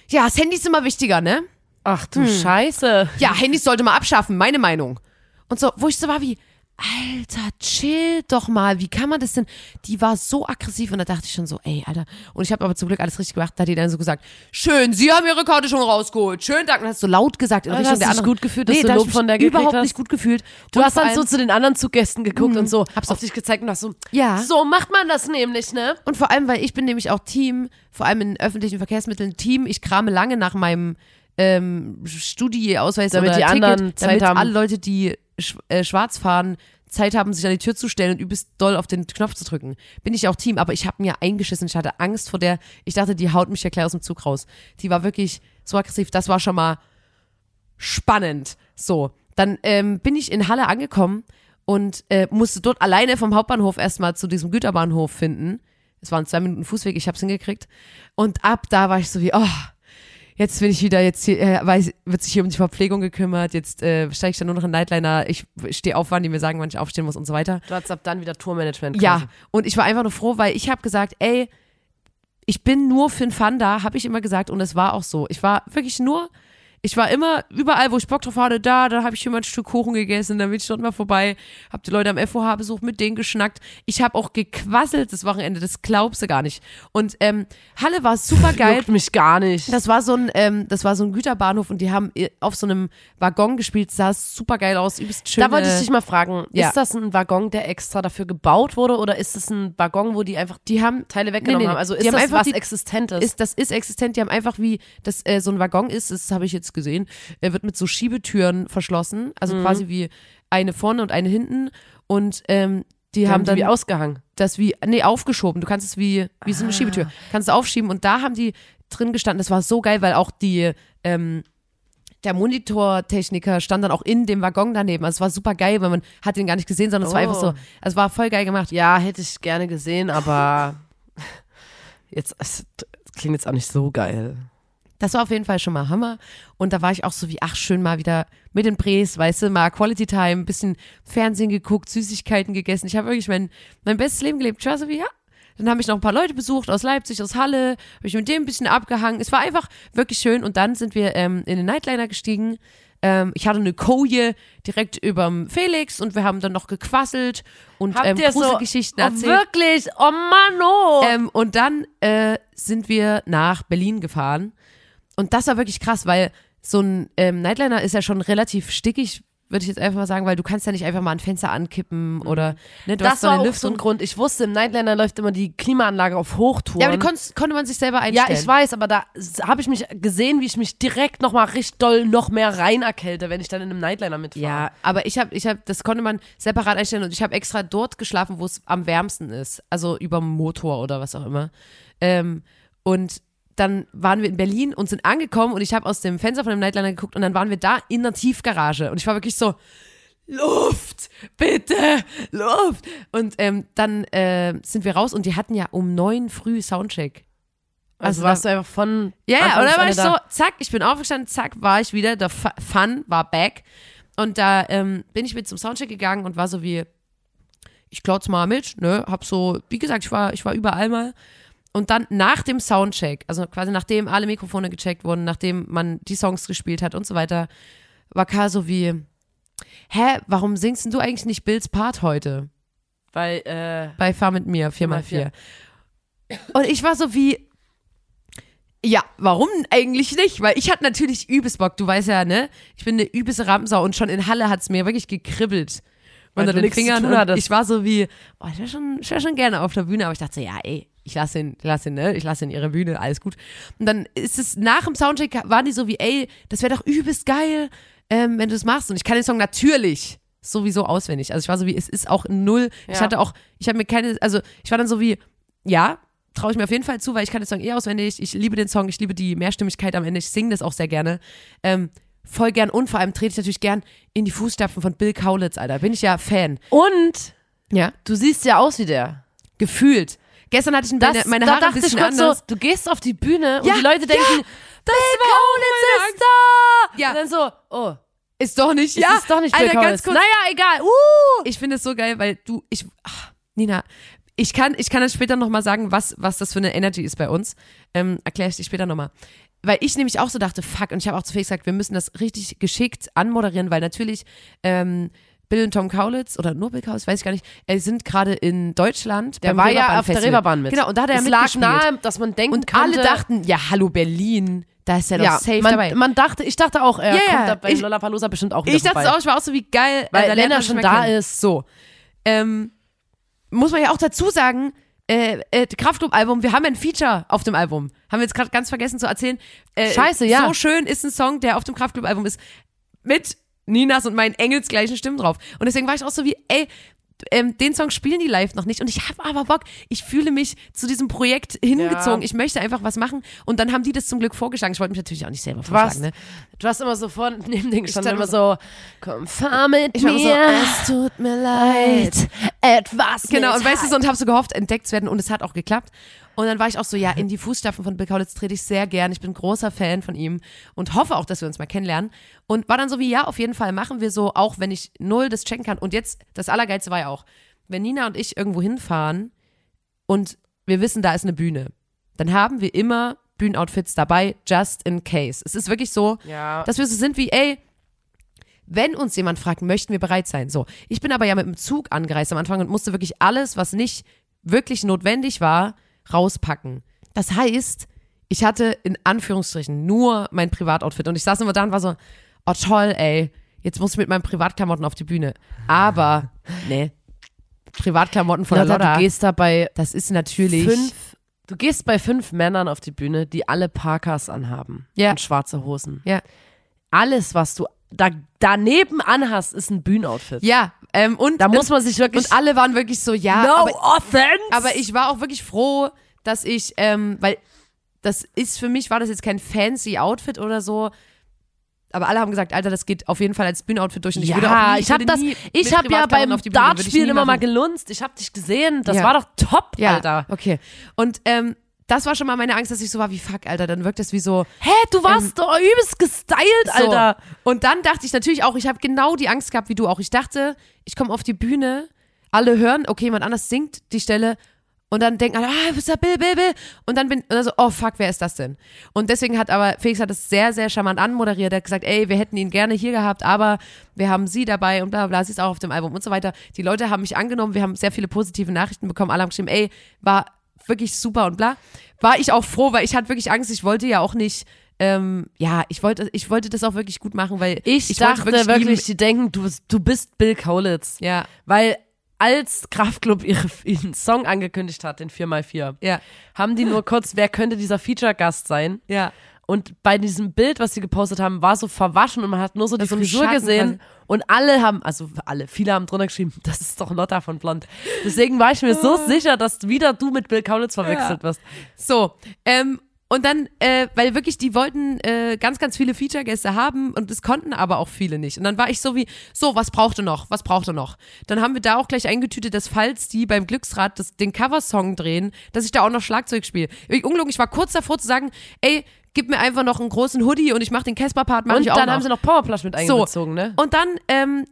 ja, das Handy ist immer wichtiger, ne? Ach du Scheiße. Ja, Handys sollte man abschaffen, meine Meinung. Und so, wo ich so war wie, Alter, chill doch mal. Wie kann man das denn? Die war so aggressiv und da dachte ich schon so, ey, Alter. Und ich habe aber zum Glück alles richtig gemacht. Da hat die dann so gesagt, schön, Sie haben Ihre Karte schon rausgeholt. Schön, danke. Und hast du so laut gesagt. In Ja, hast dich gut gefühlt, dass nee, du da Lob ich von der gekriegt überhaupt hast? nicht gut gefühlt. Du Und hast dann so zu den anderen Zuggästen geguckt und so Hab's auf dich gezeigt und hast so, Ja. so macht man das nämlich, ne? Und vor allem, weil ich bin nämlich auch Team, vor allem in öffentlichen Verkehrsmitteln, Team. Ich krame lange nach meinem ähm, Studieausweis Damit oder die Ticket, anderen Zeit damit haben. alle Leute, die sch äh, schwarz fahren, Zeit haben, sich an die Tür zu stellen und übelst doll auf den Knopf zu drücken. Bin ich auch Team, aber ich habe mir eingeschissen. Ich hatte Angst vor der. Ich dachte, die haut mich ja gleich aus dem Zug raus. Die war wirklich so aggressiv. Das war schon mal spannend. So, dann ähm, bin ich in Halle angekommen und äh, musste dort alleine vom Hauptbahnhof erstmal zu diesem Güterbahnhof finden. Es waren zwei Minuten Fußweg, ich hab's hingekriegt. Und ab da war ich so wie, oh, jetzt bin ich wieder, jetzt hier, äh, weiß, wird sich hier um die Verpflegung gekümmert, jetzt äh, steige ich dann nur noch in Nightliner, ich stehe auf, wann die mir sagen, wann ich aufstehen muss und so weiter. Du hattest ab dann wieder Tourmanagement. Ja, quasi. und ich war einfach nur froh, weil ich habe gesagt, ey, ich bin nur für ein Fun da, habe ich immer gesagt und es war auch so. Ich war wirklich nur, ich war immer überall, wo ich Bock drauf hatte, da, da habe ich immer ein Stück Kuchen gegessen, dann bin ich dort mal vorbei, habe die Leute am FOH besucht, mit denen geschnackt. Ich habe auch gequasselt das Wochenende, das glaubst du gar nicht. Und ähm, Halle war super geil. Juckt mich gar nicht. Das war so ein, ähm, das war so ein Güterbahnhof und die haben auf so einem Waggon gespielt, sah super geil aus, übelst schön. da wollte ich dich mal fragen, ja. ist das ein Waggon, der extra dafür gebaut wurde oder ist es ein Waggon, wo die einfach die haben Teile weggenommen Nee, nee, haben? Also ist das einfach was die- Existentes? ist, das ist existent. Die haben einfach wie das äh, so ein Waggon ist, das habe ich jetzt gesehen, er wird mit so Schiebetüren verschlossen, also Mhm. quasi wie eine vorne und eine hinten und ähm, die, haben die dann wie ausgehangen. das wie nee aufgeschoben. Du kannst es wie wie Ah. so eine Schiebetür kannst es aufschieben und da haben die drin gestanden. Das war so geil, weil auch die ähm, der Monitortechniker stand dann auch in dem Waggon daneben. Also es war super geil, weil man hat den gar nicht gesehen, sondern es war Oh. einfach so, also es war voll geil gemacht. Ja, hätte ich gerne gesehen, aber jetzt es klingt jetzt auch nicht so geil. Das war auf jeden Fall schon mal Hammer. Und da war ich auch so wie, ach, schön mal wieder mit den Brees, weißt du, mal Quality Time, bisschen Fernsehen geguckt, Süßigkeiten gegessen. Ich habe wirklich mein, mein bestes Leben gelebt. Ich war so wie, ja. Dann habe ich noch ein paar Leute besucht aus Leipzig, aus Halle, habe ich mit dem ein bisschen abgehangen. Es war einfach wirklich schön. Und dann sind wir ähm, in den Nightliner gestiegen. Ähm, ich hatte eine Koje direkt überm Felix und wir haben dann noch gequasselt und Habt ähm, so Gruselgeschichten oh, erzählt. wirklich? Oh Mann, oh. Ähm, und dann äh, sind wir nach Berlin gefahren. Und das war wirklich krass, weil so ein ähm, Nightliner ist ja schon relativ stickig, würde ich jetzt einfach mal sagen, weil du kannst ja nicht einfach mal ein Fenster ankippen oder ne, du hast das so war eine auch Lüftung. so ein Grund. Ich wusste, im Nightliner läuft immer die Klimaanlage auf Hochtouren. ja, aber die konntest, konnte man sich selber ja, einstellen. ich weiß, aber da habe ich mich gesehen, wie ich mich direkt noch mal richtig doll noch mehr rein erkälte, wenn ich dann in einem Nightliner mitfahre. Ja, aber ich habe, ich habe, das konnte man separat einstellen und ich habe extra dort geschlafen, wo es am wärmsten ist, also über dem Motor oder was auch immer. Ähm, und dann waren wir in Berlin und sind angekommen und ich habe aus dem Fenster von dem Nightliner geguckt und dann waren wir da in der Tiefgarage und ich war wirklich so Luft, bitte, Luft. Und ähm, dann äh, sind wir raus und die hatten ja um neun früh Soundcheck. Also, Also warst du einfach von Ja, Anfang und dann war ich so, zack, ich bin aufgestanden, zack, war ich wieder, der Fu- Fun war back. Und da ähm, bin ich mit zum Soundcheck gegangen und war so wie, ich klaut's mal mit, ne, hab so, wie gesagt, ich war, ich war überall mal. Und dann nach dem Soundcheck, also quasi nachdem alle Mikrofone gecheckt wurden, nachdem man die Songs gespielt hat und so weiter, war Karl so wie, hä, warum singst denn du eigentlich nicht Bills Part heute? Weil, äh, bei Fahr mit mir, 4x4. 4x4. Und ich war so wie, ja, warum eigentlich nicht? Weil ich hatte natürlich übelst Bock. Du weißt ja, ne? Ich bin eine übelste Rampensau und schon in Halle hat's mir wirklich gekribbelt. Weil unter den Fingern. Und ich war so wie, oh, ich wäre schon, ich wär schon gerne auf der Bühne, aber ich dachte so, ja, ey, ich lasse ihn, ich lasse ihn, ne? Ich lasse ihn ihre Bühne, alles gut. Und dann ist es nach dem Soundcheck, waren die so wie, ey, das wäre doch übelst geil, ähm, wenn du das machst. Und ich kann den Song natürlich sowieso auswendig. Also ich war so wie, es ist auch null. Ich Ja. hatte auch, ich habe mir keine, also ich war dann so wie, ja, traue ich mir auf jeden Fall zu, weil ich kann den Song eh auswendig. Ich liebe den Song, ich liebe die Mehrstimmigkeit am Ende. Ich singe das auch sehr gerne. Ähm, voll gern und vor allem trete ich natürlich gern in die Fußstapfen von Bill Kaulitz, Alter. Bin ich ja Fan. Und Ja. du siehst ja aus wie der. Gefühlt. Gestern hatte ich meine, Das, meine da Haare ein bisschen anders. so, du gehst auf die Bühne und Ja, die Leute denken, ja, das war Kaulitz ist da. Ja. Und dann so, oh, Ist doch nicht, ist ja. es doch nicht Alter, ganz kurz. Naja, egal. Uh. Ich finde es so geil, weil du, ich, ach, Nina, ich kann, ich kann dann später nochmal sagen, was, was das für eine Energy ist bei uns. Ähm, Erkläre ich dir später nochmal. Weil ich nämlich auch so dachte, fuck, und ich habe auch zu Felix gesagt, wir müssen das richtig geschickt anmoderieren, weil natürlich ähm, Bill und Tom Kaulitz oder nur Bill Kaulitz, weiß ich gar nicht, äh, sind gerade in Deutschland. Der war ja auf der. Reeperbahn mit. Genau, und da hat er es ja lag mitgespielt. nahe, dass man denken und alle dachten, ja, hallo Berlin, da ist er doch ja, safe man, dabei. man dachte, ich dachte auch, er Ja, ja, kommt da beim ich- Lollapalooza bestimmt auch wieder Ich dachte vorbei. auch, ich war auch so wie geil, Weil da wenn lernt er man schon da ist. So. Ähm, muss man ja auch dazu sagen, äh, äh, Kraftclub-Album, wir haben ein Feature auf dem Album. Haben wir jetzt gerade ganz vergessen zu erzählen. Äh, Scheiße, ja. So schön ist ein Song, der auf dem Kraftclub-Album ist, mit Ninas und meinen engelsgleichen Stimmen drauf. Und deswegen war ich auch so wie, ey, ähm, den Song spielen die live noch nicht und ich habe aber Bock. Ich fühle mich zu diesem Projekt hingezogen. Ja. Ich möchte einfach was machen und dann haben die das zum Glück vorgeschlagen. Ich wollte mich natürlich auch nicht selber Du hast, vorschlagen. Ne? du hast immer so vor neben den gestanden, stand immer so, komm, fahr mit Ich immer so, mir, es tut mir leid. etwas Genau, und weißt du, so, und habe so gehofft, entdeckt zu werden und es hat auch geklappt. Und dann war ich auch so, ja, in die Fußstapfen von Bill Kaulitz trete ich sehr gern. Ich bin großer Fan von ihm und hoffe auch, dass wir uns mal kennenlernen. Und war dann so wie, ja, auf jeden Fall machen wir so, auch wenn ich null das checken kann. Und jetzt, das Allergeilste war ja auch, wenn Nina und ich irgendwo hinfahren und wir wissen, da ist eine Bühne, dann haben wir immer Bühnenoutfits dabei, just in case. Es ist wirklich so, Ja. dass wir so sind wie, ey, wenn uns jemand fragt, möchten wir bereit sein. So, ich bin aber ja mit dem Zug angereist am Anfang und musste wirklich alles, was nicht wirklich notwendig war, rauspacken. Das heißt, ich hatte in Anführungsstrichen nur mein Privatoutfit und ich saß immer da und war so, oh toll, ey, jetzt muss ich mit meinen Privatklamotten auf die Bühne. Aber, nee, Privatklamotten von der Lotta, Lotta, du gehst da bei das ist natürlich, fünf, du gehst bei fünf Männern auf die Bühne, die alle Parkas anhaben Ja. und schwarze Hosen. ja, Alles, was du da, daneben anhast, ist ein Bühnenoutfit. ja, ähm, und, Da muss man sich wirklich, und alle waren wirklich so, ja, no aber, offense. Aber ich war auch wirklich froh, dass ich, ähm, weil das ist für mich, war das jetzt kein fancy Outfit oder so. Aber alle haben gesagt, Alter, das geht auf jeden Fall als Bühnenoutfit durch. Und ich ja, nie, ich habe das, ich habe ja beim ich Dartspielen immer mal gelunzt. Ich habe dich gesehen. Das Ja. war doch top, ja, Alter. Okay. Und ähm, das war schon mal meine Angst, dass ich so war wie fuck, Alter. Dann wirkt das wie so. Hä, du warst doch übelst gestylt, so. Alter. Und dann dachte ich natürlich auch, ich habe genau die Angst gehabt wie du auch. Ich dachte, ich komme auf die Bühne, alle hören, okay, jemand anders singt die Stelle und dann denken alle, ah, bist du Bill, Bill, Bill. Und dann bin und dann so, oh fuck, wer ist das denn? Und deswegen hat aber, Felix hat es sehr, sehr charmant anmoderiert. Er hat gesagt, ey, wir hätten ihn gerne hier gehabt, aber wir haben sie dabei und bla bla, bla, sie ist auch auf dem Album und so weiter. Die Leute haben mich angenommen, wir haben sehr viele positive Nachrichten bekommen, alle haben geschrieben, ey, war wirklich super und bla. War ich auch froh, weil ich hatte wirklich Angst, ich wollte ja auch nicht. Ähm, ja, ich wollte, ich wollte das auch wirklich gut machen, weil Ich, ich dachte wirklich, ihm- die denken, du, bist- du bist Bill Kaulitz. ja, Weil als Kraftklub ihre, ihren Song angekündigt hat, den 4x4, ja, haben die nur kurz, wer könnte dieser Feature-Gast sein? ja. Und bei diesem Bild, was sie gepostet haben, war so verwaschen und man hat nur so die so Frisur Schatten gesehen. quasi. Und alle haben, also alle, viele haben drunter geschrieben, das ist doch Lotta von Blond. Deswegen war ich mir so sicher, dass wieder du mit Bill Kaulitz verwechselt wirst. So, ähm, und dann, äh, weil wirklich, die wollten äh, ganz, ganz viele Feature-Gäste haben und es konnten aber auch viele nicht. Und dann war ich so wie, so, was braucht ihr noch? Was braucht ihr noch? Dann haben wir da auch gleich eingetütet, dass falls die beim Glücksrad das, den Coversong drehen, dass ich da auch noch Schlagzeug spiele. Ich, ungelogen, ich war kurz davor zu sagen, ey, gib mir einfach noch einen großen Hoodie und ich mach den Casper-Part, mach Und ich auch dann noch. haben sie noch Powerplush mit So. eingezogen, ne? Und dann, ähm,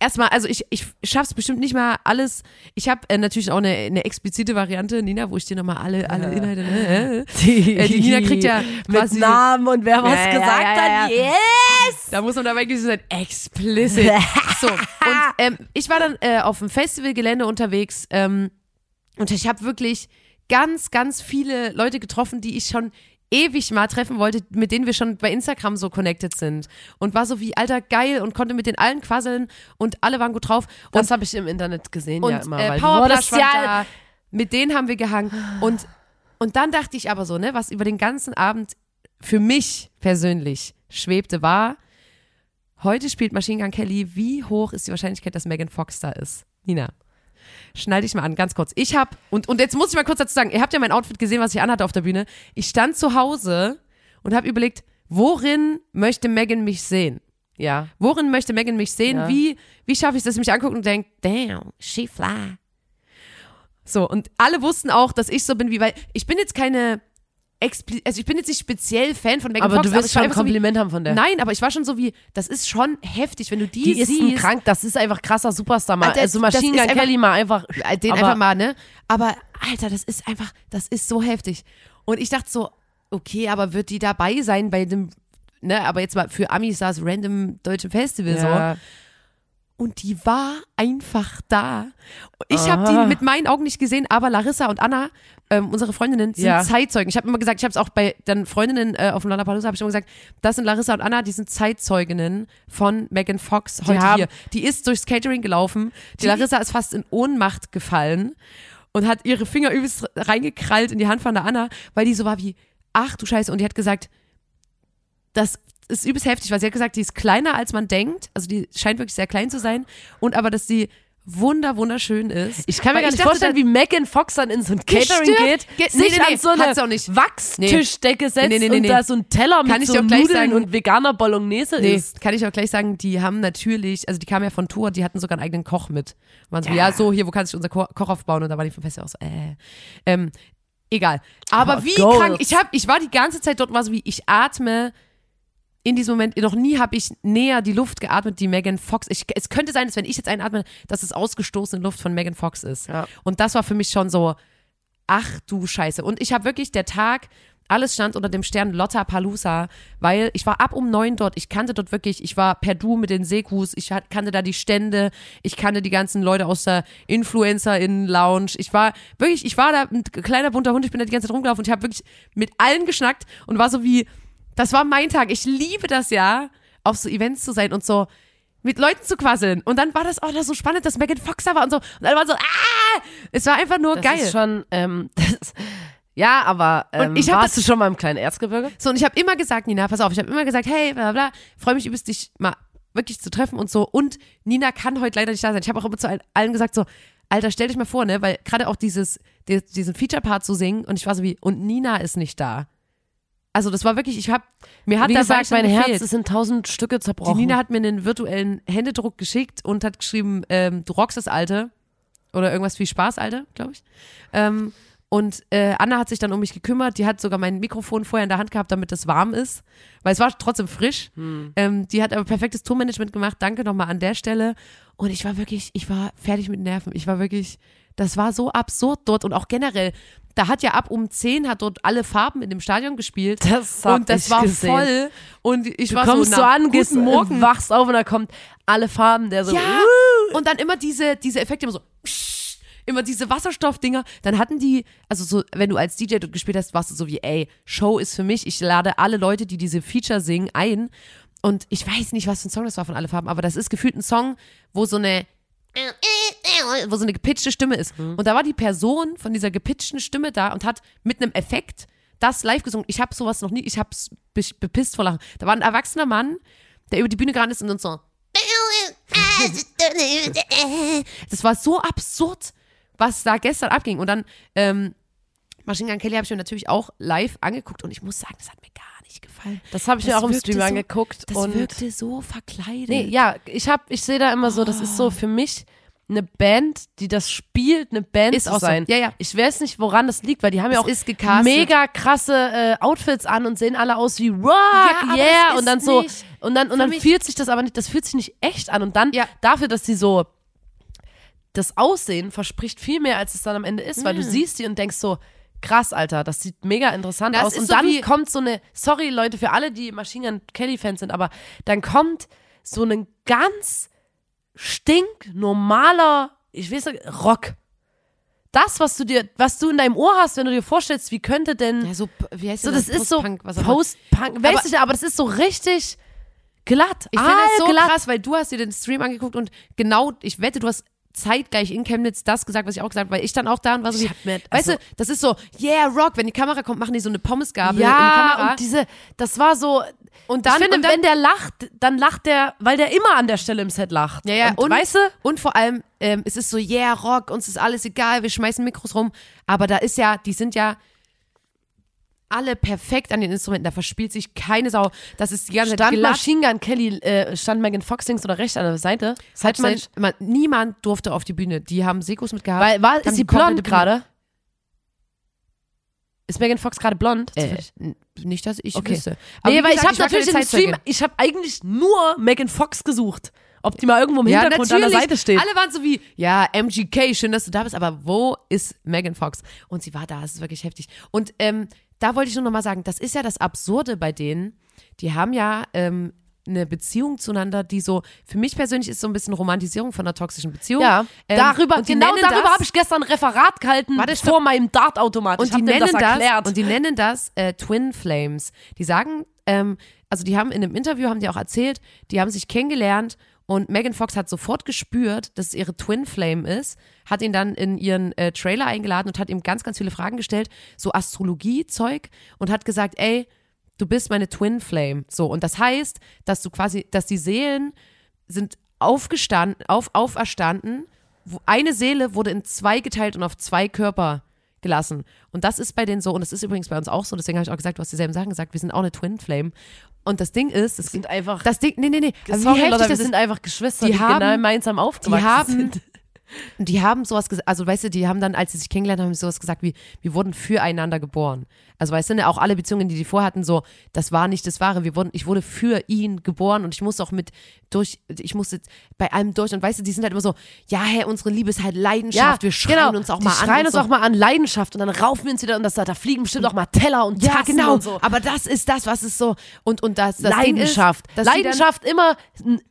erstmal, also ich, ich schaff's bestimmt nicht mal alles. Ich habe äh, natürlich auch eine, eine explizite Variante, Nina, wo ich dir nochmal alle, alle Inhalte, ne, Die, Äh, die Nina kriegt ja quasi- mit Namen und wer was Ja, gesagt ja, ja, hat. Yes! Da muss man dabei gewesen sein, explicit. So, und ähm, ich war dann äh, auf dem Festivalgelände unterwegs ähm, und ich habe wirklich ganz, ganz viele Leute getroffen, die ich schon ewig mal treffen wollte, mit denen wir schon bei Instagram so connected sind. Und war so wie, alter, geil und konnte mit den allen quasseln und alle waren gut drauf. Und Das habe ich im Internet gesehen, und ja immer. äh, weil war ja, da. Mit denen haben wir gehangen. Und, und dann dachte ich aber so, ne, was über den ganzen Abend für mich persönlich schwebte, war, heute spielt Machine Gun Kelly, wie hoch ist die Wahrscheinlichkeit, dass Megan Fox da ist? Nina. Schnall dich mal an, ganz kurz. Ich hab, und, und jetzt muss ich mal kurz dazu sagen, ihr habt ja mein Outfit gesehen, was ich anhatte auf der Bühne. Ich stand zu Hause und habe überlegt, worin möchte Megan mich sehen? Ja. Worin möchte Megan mich sehen? Ja. Wie, wie schaffe ich es, dass ich mich angucke und denke, damn, she fly. So, und alle wussten auch, dass ich so bin wie, weil ich bin jetzt keine, also ich bin jetzt nicht speziell Fan von Megan Aber Fox, du war schon ein einfach so wie, Kompliment haben von der. Nein, aber ich war schon so wie, das ist schon heftig, wenn du die, Die ist siehst. krank, das ist einfach krasser Superstar. Mal. Alter, Also Machine Gun Kelly mal einfach. Äh, den aber, einfach mal, ne? Aber Alter, das ist einfach, das ist so heftig. Und ich dachte so, okay, aber wird die dabei sein bei dem, ne, aber jetzt mal für Amis das random deutsche Festival so. Und die war einfach da. Ich habe die mit meinen Augen nicht gesehen, aber Larissa und Anna, ähm, unsere Freundinnen, sind Ja. Zeitzeugen. Ich habe immer gesagt, ich habe es auch bei dann Freundinnen äh, auf dem Lollapalooza, habe ich immer gesagt, das sind Larissa und Anna, die sind Zeitzeuginnen von Megan Fox heute haben- hier. Die ist durchs Catering gelaufen. Die Larissa ist fast in Ohnmacht gefallen und hat ihre Finger übelst reingekrallt in die Hand von der Anna, weil die so war wie, ach du Scheiße. Und die hat gesagt, das ist übelst heftig, weil sie hat gesagt, die ist kleiner als man denkt. Also die scheint wirklich sehr klein zu sein. Und aber, dass sie wunder, wunderschön ist. Ich kann mir Weil gar nicht dachte, vorstellen, wie Megan Fox dann in so ein Catering geht, Ge- sich nee, nee, an so eine nicht. Wachstischdecke setzt Nee, und da so ein Teller Kann mit ich so Nudeln sagen. und veganer Bolognese ist. kann ich auch gleich sagen, die haben natürlich, also die kamen ja von Tour, die hatten sogar einen eigenen Koch mit. Waren so, ja, so, hier, wo kann sich unser Ko Koch aufbauen? Und da war die vom Festival auch so, äh. Ähm, egal. Aber Oh, wie Goals. krank, ich hab, ich war die ganze Zeit dort, und war so wie, ich atme in diesem Moment, noch nie habe ich näher die Luft geatmet, die Megan Fox. Ich, es könnte sein, dass wenn ich jetzt einatme, dass es ausgestoßene Luft von Megan Fox ist. Ja. Und das war für mich schon so, ach du Scheiße. Und ich habe wirklich der Tag, alles stand unter dem Stern Lotta Palusa, weil ich war ab um neun dort. Ich kannte dort wirklich, ich war per Du mit den Sekus, ich kannte da die Stände, ich kannte die ganzen Leute aus der Influencer-Innen-Lounge. Ich war wirklich, ich war da ein kleiner bunter Hund, ich bin da die ganze Zeit rumgelaufen und ich habe wirklich mit allen geschnackt und war so wie, das war mein Tag. Ich liebe das ja, auf so Events zu sein und so mit Leuten zu quasseln. Und dann war das auch noch so spannend, dass Megan Fox da war und so. Und alle waren so, ah! Es war einfach nur Das geil. ist schon, ähm, das, ja, aber ähm, ich hab warst das- du schon mal im kleinen Erzgebirge? So, und ich habe immer gesagt, Nina, pass auf, ich habe immer gesagt, hey, bla bla, freue mich übelst, dich mal wirklich zu treffen und so. Und Nina kann heute leider nicht da sein. Ich habe auch immer zu allen- gesagt, so, Alter, stell dich mal vor, ne, weil gerade auch dieses, die, diesen Feature-Part zu singen und ich war so wie, und Nina ist nicht da. Also das war wirklich, ich habe, mir hat Wie gesagt, mein Herz gefehlt. ist in tausend Stücke Die zerbrochen. Nina hat mir einen virtuellen Händedruck geschickt und hat geschrieben, ähm, du rockst das Alte. Oder irgendwas wie Spaß, Alte, glaube ich. Ähm, und äh, Anna hat sich dann um mich gekümmert. Die hat sogar mein Mikrofon vorher in der Hand gehabt, damit es warm ist. Weil es war trotzdem frisch. Ähm, die hat aber perfektes Tourmanagement gemacht. Danke nochmal an der Stelle. Und ich war wirklich, ich war fertig mit Nerven. Ich war wirklich, das war so absurd dort. Und auch generell, da hat ja ab um 10 hat dort alle Farben in dem Stadion gespielt. Das hab und das ich war gesehen. voll. Und ich Du war kommst so, so, an, gehst Morgen. wachst auf und da kommt alle Farben, der so, Ja, und dann immer diese, diese Effekte, immer so, psch, immer diese Wasserstoffdinger. Dann hatten die, also so, wenn du als DJ dort gespielt hast, warst du so wie, ey, Show ist für mich, ich lade alle Leute, die diese Feature singen, ein. Und ich weiß nicht, was für ein Song das war von Alle Farben, aber das ist gefühlt ein Song, wo so eine wo so eine gepitchte Stimme ist. Und da war die Person von dieser gepitchten Stimme da und hat mit einem Effekt das live gesungen. Ich habe sowas noch nie, ich hab's be- bepisst vor Lachen. Da war ein erwachsener Mann, der über die Bühne gerannt ist und uns so. Das war so absurd, was da gestern abging. Und dann, ähm, Machine Gun Kelly habe ich mir natürlich auch live angeguckt und ich muss sagen, das hat mir gar nicht gefallen. Das habe ich Das mir auch im Stream so- angeguckt. Das und wirkte so verkleidet. Nee, ja, ich hab, ich sehe da immer so, das ist so für mich eine Band, die das spielt, eine Band Ist zu auch so. sein. Ja, ja. Ich weiß nicht, woran das liegt, weil die haben ja Es auch ist gecastet. mega krasse äh, Outfits an und sehen alle aus wie Rock, aber yeah, und dann so nicht- und dann und für dann fühlt sich das aber nicht, das fühlt sich nicht echt an und dann Ja. dafür, dass sie so das Aussehen verspricht viel mehr, als es dann am Ende ist, weil du siehst die und denkst so krass, Alter, das sieht mega interessant Das aus und so dann kommt so eine sorry Leute für alle, die Machine Gun Kelly Fans sind, aber dann kommt so ein ganz stinknormaler, ich weiß nicht, Rock. Das, was du dir, was du in deinem Ohr hast, wenn du dir vorstellst, wie könnte denn Ja, so, wie heißt so, denn das ist so Post-Punk, weiß Aber- ich nicht, aber das ist so richtig glatt. Ich finde das so Aalglatt. krass, weil du hast dir den Stream angeguckt und genau, ich wette, du hast zeitgleich in Chemnitz das gesagt, was ich auch gesagt habe, weil ich dann auch da und war so Ich wie, mir- weißt also- du, das ist so, yeah, Rock, wenn die Kamera kommt, machen die so eine Pommesgabel in die Ja, Kamera. und diese, das war so, Und dann- finde, und dann- wenn der lacht, dann lacht der, weil der immer an der Stelle im Set lacht. Ja, ja, und, und, weißt du? und vor allem, ähm, es ist so, yeah, Rock, uns ist alles egal, wir schmeißen Mikros rum. Aber da ist ja, die sind ja alle perfekt an den Instrumenten, da verspielt sich keine Sau. Das ist die ganze Zeit Stand glatt. Machine Gun Kelly, äh, stand Megan Fox links oder rechts an der Seite? Hat man, man, niemand durfte auf die Bühne. Die haben Sekos mitgehabt. Weil, war, ist sie blond gerade? Ist Megan Fox gerade blond? Äh, nicht, dass ich Okay. wüsste. Aber nee, weil ich gesagt, habe war keine natürlich im Stream, ich habe eigentlich nur Megan Fox gesucht. Ob die mal irgendwo im Ja, Hintergrund an der natürlich. Seite steht. Alle waren so wie, ja, MGK, schön, dass du da bist, aber wo ist Megan Fox? Und sie war da, es ist wirklich heftig. Und ähm, da wollte ich nur noch mal sagen, das ist ja das Absurde bei denen. Die haben ja ähm, eine Beziehung zueinander, die so, für mich persönlich ist so ein bisschen Romantisierung von einer toxischen Beziehung. Ja, Ähm, darüber, genau darüber habe ich gestern ein Referat gehalten Warte, vor meinem Dartautomat. Und die nennen das das, und die nennen das äh, Twin Flames. Die sagen, ähm, also die haben in einem Interview haben die auch erzählt, die haben sich kennengelernt und Megan Fox hat sofort gespürt, dass es ihre Twin Flame ist, hat ihn dann in ihren äh, Trailer eingeladen und hat ihm ganz, ganz viele Fragen gestellt, so Astrologie-Zeug und hat gesagt, ey, du bist meine Twin Flame. So, und das heißt, dass du quasi, dass die Seelen sind aufgestanden, auf, auferstanden. Eine Seele wurde in zwei geteilt und auf zwei Körper gelassen. Und das ist bei denen so, und das ist übrigens bei uns auch so, deswegen habe ich auch gesagt, du hast dieselben Sachen gesagt, wir sind auch eine Twin Flame. Und das Ding ist, das sind einfach. das Ding, nee, nee, nee, Sorry, wie heftig Leute, das wir sind einfach Geschwister, Die die, haben- genau gemeinsam die aufgewachsen haben, sind. Die haben sowas gesagt, also weißt du, die haben dann, als sie sich kennengelernt haben, sowas gesagt wie, wir wurden füreinander geboren. Also weißt du, ne, auch alle Beziehungen, die die vorhatten, so, das war nicht das Wahre. Wir wurden, ich wurde für ihn geboren und ich muss auch mit durch, ich musste bei allem durch und weißt du, die sind halt immer so, ja, hey, unsere Liebe ist halt Leidenschaft, wir schreien genau. uns auch die mal an. schreien und uns so. auch mal an Leidenschaft und dann raufen wir uns wieder und das, da fliegen bestimmt auch mal Teller und ja, Tassen genau. und so. Aber das ist das, was ist so und und das, das Leidenschaft. Ist, Leidenschaft immer,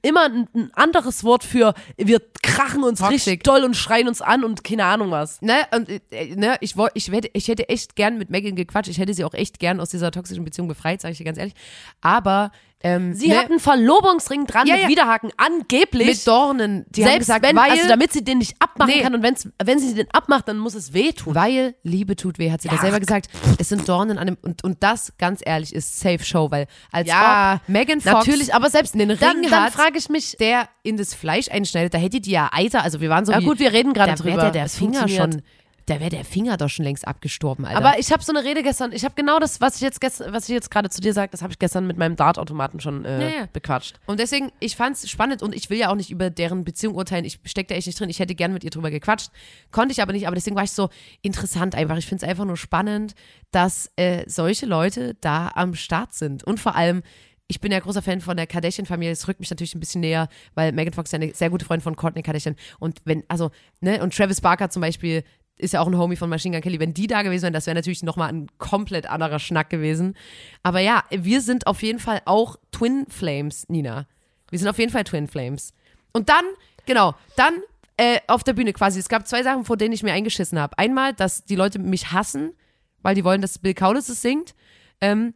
immer ein, ein anderes Wort für wir krachen uns Toxic. richtig doll und schreien uns an und keine Ahnung was. Ne, und äh, ne, ich ich hätte, ich hätte echt gern mit Megan gequatscht. Ich hätte sie auch echt gern aus dieser toxischen Beziehung befreit, sage ich dir ganz ehrlich. Aber ähm, Sie ne, hat einen Verlobungsring dran Ja, mit ja. Widerhaken, angeblich. mit Dornen. Die haben selbst gesagt, wenn, weil, also damit sie den nicht abmachen Nee. kann und wenn's, wenn sie den abmacht, dann muss es wehtun. weil Liebe tut weh, hat sie Ja. das selber gesagt. Es sind Dornen an dem und und das ganz ehrlich ist Safe Show, weil als Ja, ob Megan Fox Natürlich, aber selbst einen Ring dann, dann frage ich mich, der in das Fleisch einschneidet, da hätte die ja Eiter, also wir waren so ja wie, gut, wir reden gerade da drüber. der, der Finger schon, da wäre der Finger doch schon längst abgestorben, Alter. Aber ich habe so eine Rede gestern, ich habe genau das, was ich jetzt gestern, was ich jetzt gerade zu dir sage, das habe ich gestern mit meinem Dartautomaten schon äh, Ja, ja. bequatscht. Und deswegen, ich fand's spannend und ich will ja auch nicht über deren Beziehung urteilen. Ich steck da echt nicht drin. Ich hätte gern mit ihr drüber gequatscht. Konnte ich aber nicht. Aber deswegen war ich so interessant einfach. Ich finde es einfach nur spannend, dass äh, solche Leute da am Start sind. Und vor allem, ich bin ja großer Fan von der Kardashian-Familie. Es rückt mich natürlich ein bisschen näher, weil Megan Fox ist ja eine sehr gute Freundin von Courtney Kardashian. Und wenn, also, ne, und Travis Barker zum Beispiel ist ja auch ein Homie von Machine Gun Kelly. Wenn die da gewesen wären, das wäre natürlich nochmal ein komplett anderer Schnack gewesen. Aber ja, wir sind auf jeden Fall auch Twin Flames, Nina. Wir sind auf jeden Fall Twin Flames. Und dann, genau, dann äh, auf der Bühne quasi. Es gab zwei Sachen, vor denen ich mir eingeschissen habe. Einmal, dass die Leute mich hassen, weil die wollen, dass Bill Kaulitz es singt. Ähm,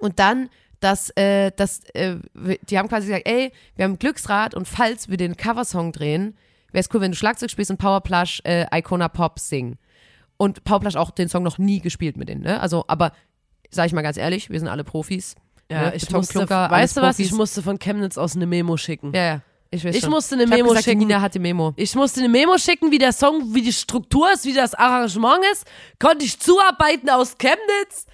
und dann, dass, äh, dass äh, die haben quasi gesagt, ey, wir haben ein Glücksrad und falls wir den Coversong drehen, wäre es cool, wenn du Schlagzeug spielst und Powerplush äh, Icona Pop singen. Und Powerplush auch den Song noch nie gespielt mit denen, ne? Also, aber sag ich mal ganz ehrlich, wir sind alle Profis. Ja, ne? ich Beton, musste, Klunker, weißt du was, Profis. ich musste von Chemnitz aus eine Memo schicken. Ja, ja. Ich, Ich musste eine ich Memo gesagt, schicken. Nina hat die Memo. Ich musste eine Memo schicken, wie der Song, wie die Struktur ist, wie das Arrangement ist. Konnte ich zuarbeiten aus Chemnitz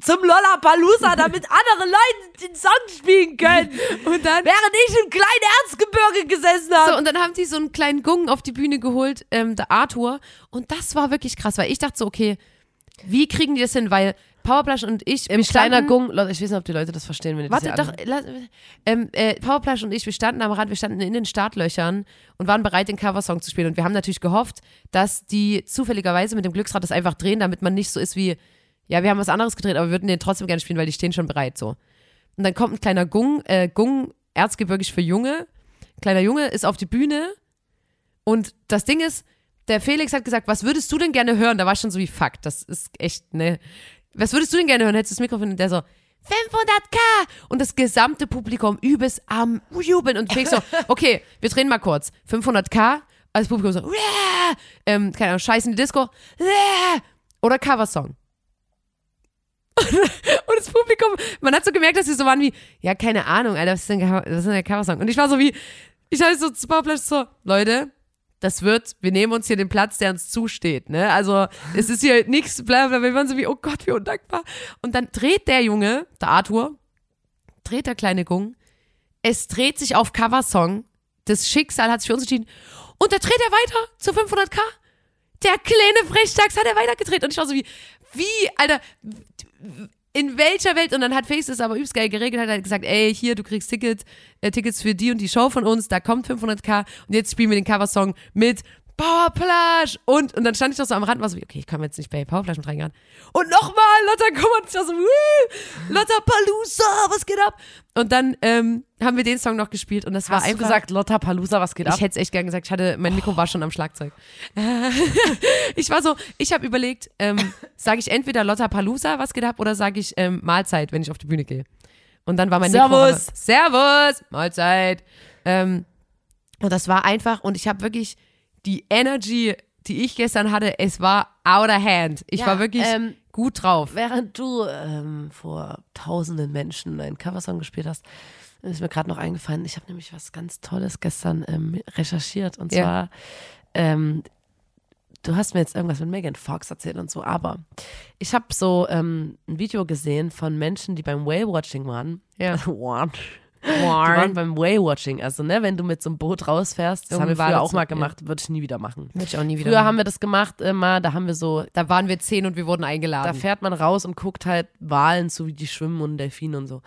zum Lollapalooza, damit andere Leute den Song spielen können. Und dann Während ich im kleinen Erzgebirge gesessen habe. So, und dann haben die so einen kleinen Gung auf die Bühne geholt, ähm, der Arthur. Und das war wirklich krass, weil ich dachte so, okay, wie kriegen die das hin? Weil Powerplush und ich, Im wir kleiner Gung, Leute, ich weiß nicht, ob die Leute das verstehen, wenn die Warte, das doch, lass, ähm, äh, Powerplush und ich, wir standen am Rand, wir standen in den Startlöchern und waren bereit, den Coversong zu spielen. Und wir haben natürlich gehofft, dass die zufälligerweise mit dem Glücksrad das einfach drehen, damit man nicht so ist wie, ja, wir haben was anderes gedreht, aber wir würden den trotzdem gerne spielen, weil die stehen schon bereit, so. Und dann kommt ein kleiner Gung, äh, Gung, erzgebirgisch für Junge. Kleiner Junge ist auf die Bühne und das Ding ist, der Felix hat gesagt, was würdest du denn gerne hören? Da war ich schon so wie, fuck, das ist echt, ne. Was würdest du denn gerne hören? Hättest du das Mikrofon und der so, 500k! Und das gesamte Publikum übelst am Jubeln und Felix so, okay, wir drehen mal kurz. 500k, alles Publikum so, "Uah!" ähm, keine Ahnung, Scheiß in die Disco, "Uah!" oder Coversong. Und das Publikum, man hat so gemerkt, dass sie so waren wie, ja, keine Ahnung, Alter, was ist denn, was ist denn der Coversong? Und ich war so wie, ich hatte so zu Powerflash so, Leute, das wird, wir nehmen uns hier den Platz, der uns zusteht, ne? Also, es ist hier nichts, bla, wir waren so wie, oh Gott, wie undankbar. Und dann dreht der Junge, der Arthur, dreht der kleine Gung, es dreht sich auf Coversong, das Schicksal hat sich für uns entschieden, und da dreht er weiter zu 500k. Der kleine Frechdachs hat er weitergedreht. Und ich war so wie, wie, Alter, in welcher Welt? Und dann hat Face das aber übelst geil geregelt, hat er gesagt, ey, hier, du kriegst Tickets, äh, Tickets für die und die Show von uns, da kommt 500k und jetzt spielen wir den Coversong mit Powerplage und, und dann stand ich doch so am Rand und war so, okay, ich kann jetzt nicht bei Powerplage mit reingehen. Und nochmal, Lotta, komm, und ich war so, Wii, Lotta Palusa, was geht ab? Und dann ähm, haben wir den Song noch gespielt und das war Hast du einfach gesagt, Lotta Palusa, was geht ab? ich hätte es echt gern gesagt. Ich hatte, mein Mikro war schon am Schlagzeug. ich war so, ich habe überlegt, ähm, sage ich entweder Lotta Palusa, was geht ab, oder sage ich ähm, Mahlzeit, wenn ich auf die Bühne gehe. Und dann war mein Mikro. Servus. Servus, Mahlzeit. Ähm, und das war einfach, und ich habe wirklich die Energy, die ich gestern hatte, es war out of hand. Ich Ja, war wirklich ähm, gut drauf. Während du ähm, vor tausenden Menschen einen Coversong gespielt hast, ist mir gerade noch eingefallen, ich habe nämlich was ganz Tolles gestern ähm, recherchiert. Und Ja. zwar, ähm, du hast mir jetzt irgendwas mit Megan Fox erzählt und so, aber ich habe so ähm, ein Video gesehen von Menschen, die beim Whale-Watching waren. Ja. waren. Die waren beim Whale-Watching. Also, ne, wenn du mit so einem Boot rausfährst, das haben wir früher auch mal zu- ja. gemacht, würde ich nie wieder machen. Würde ich auch nie wieder. Früher machen. haben wir das gemacht immer, da haben wir so da waren wir zehn und wir wurden da eingeladen. fährt man raus und guckt halt Walen zu, wie die schwimmen und Delfine und so.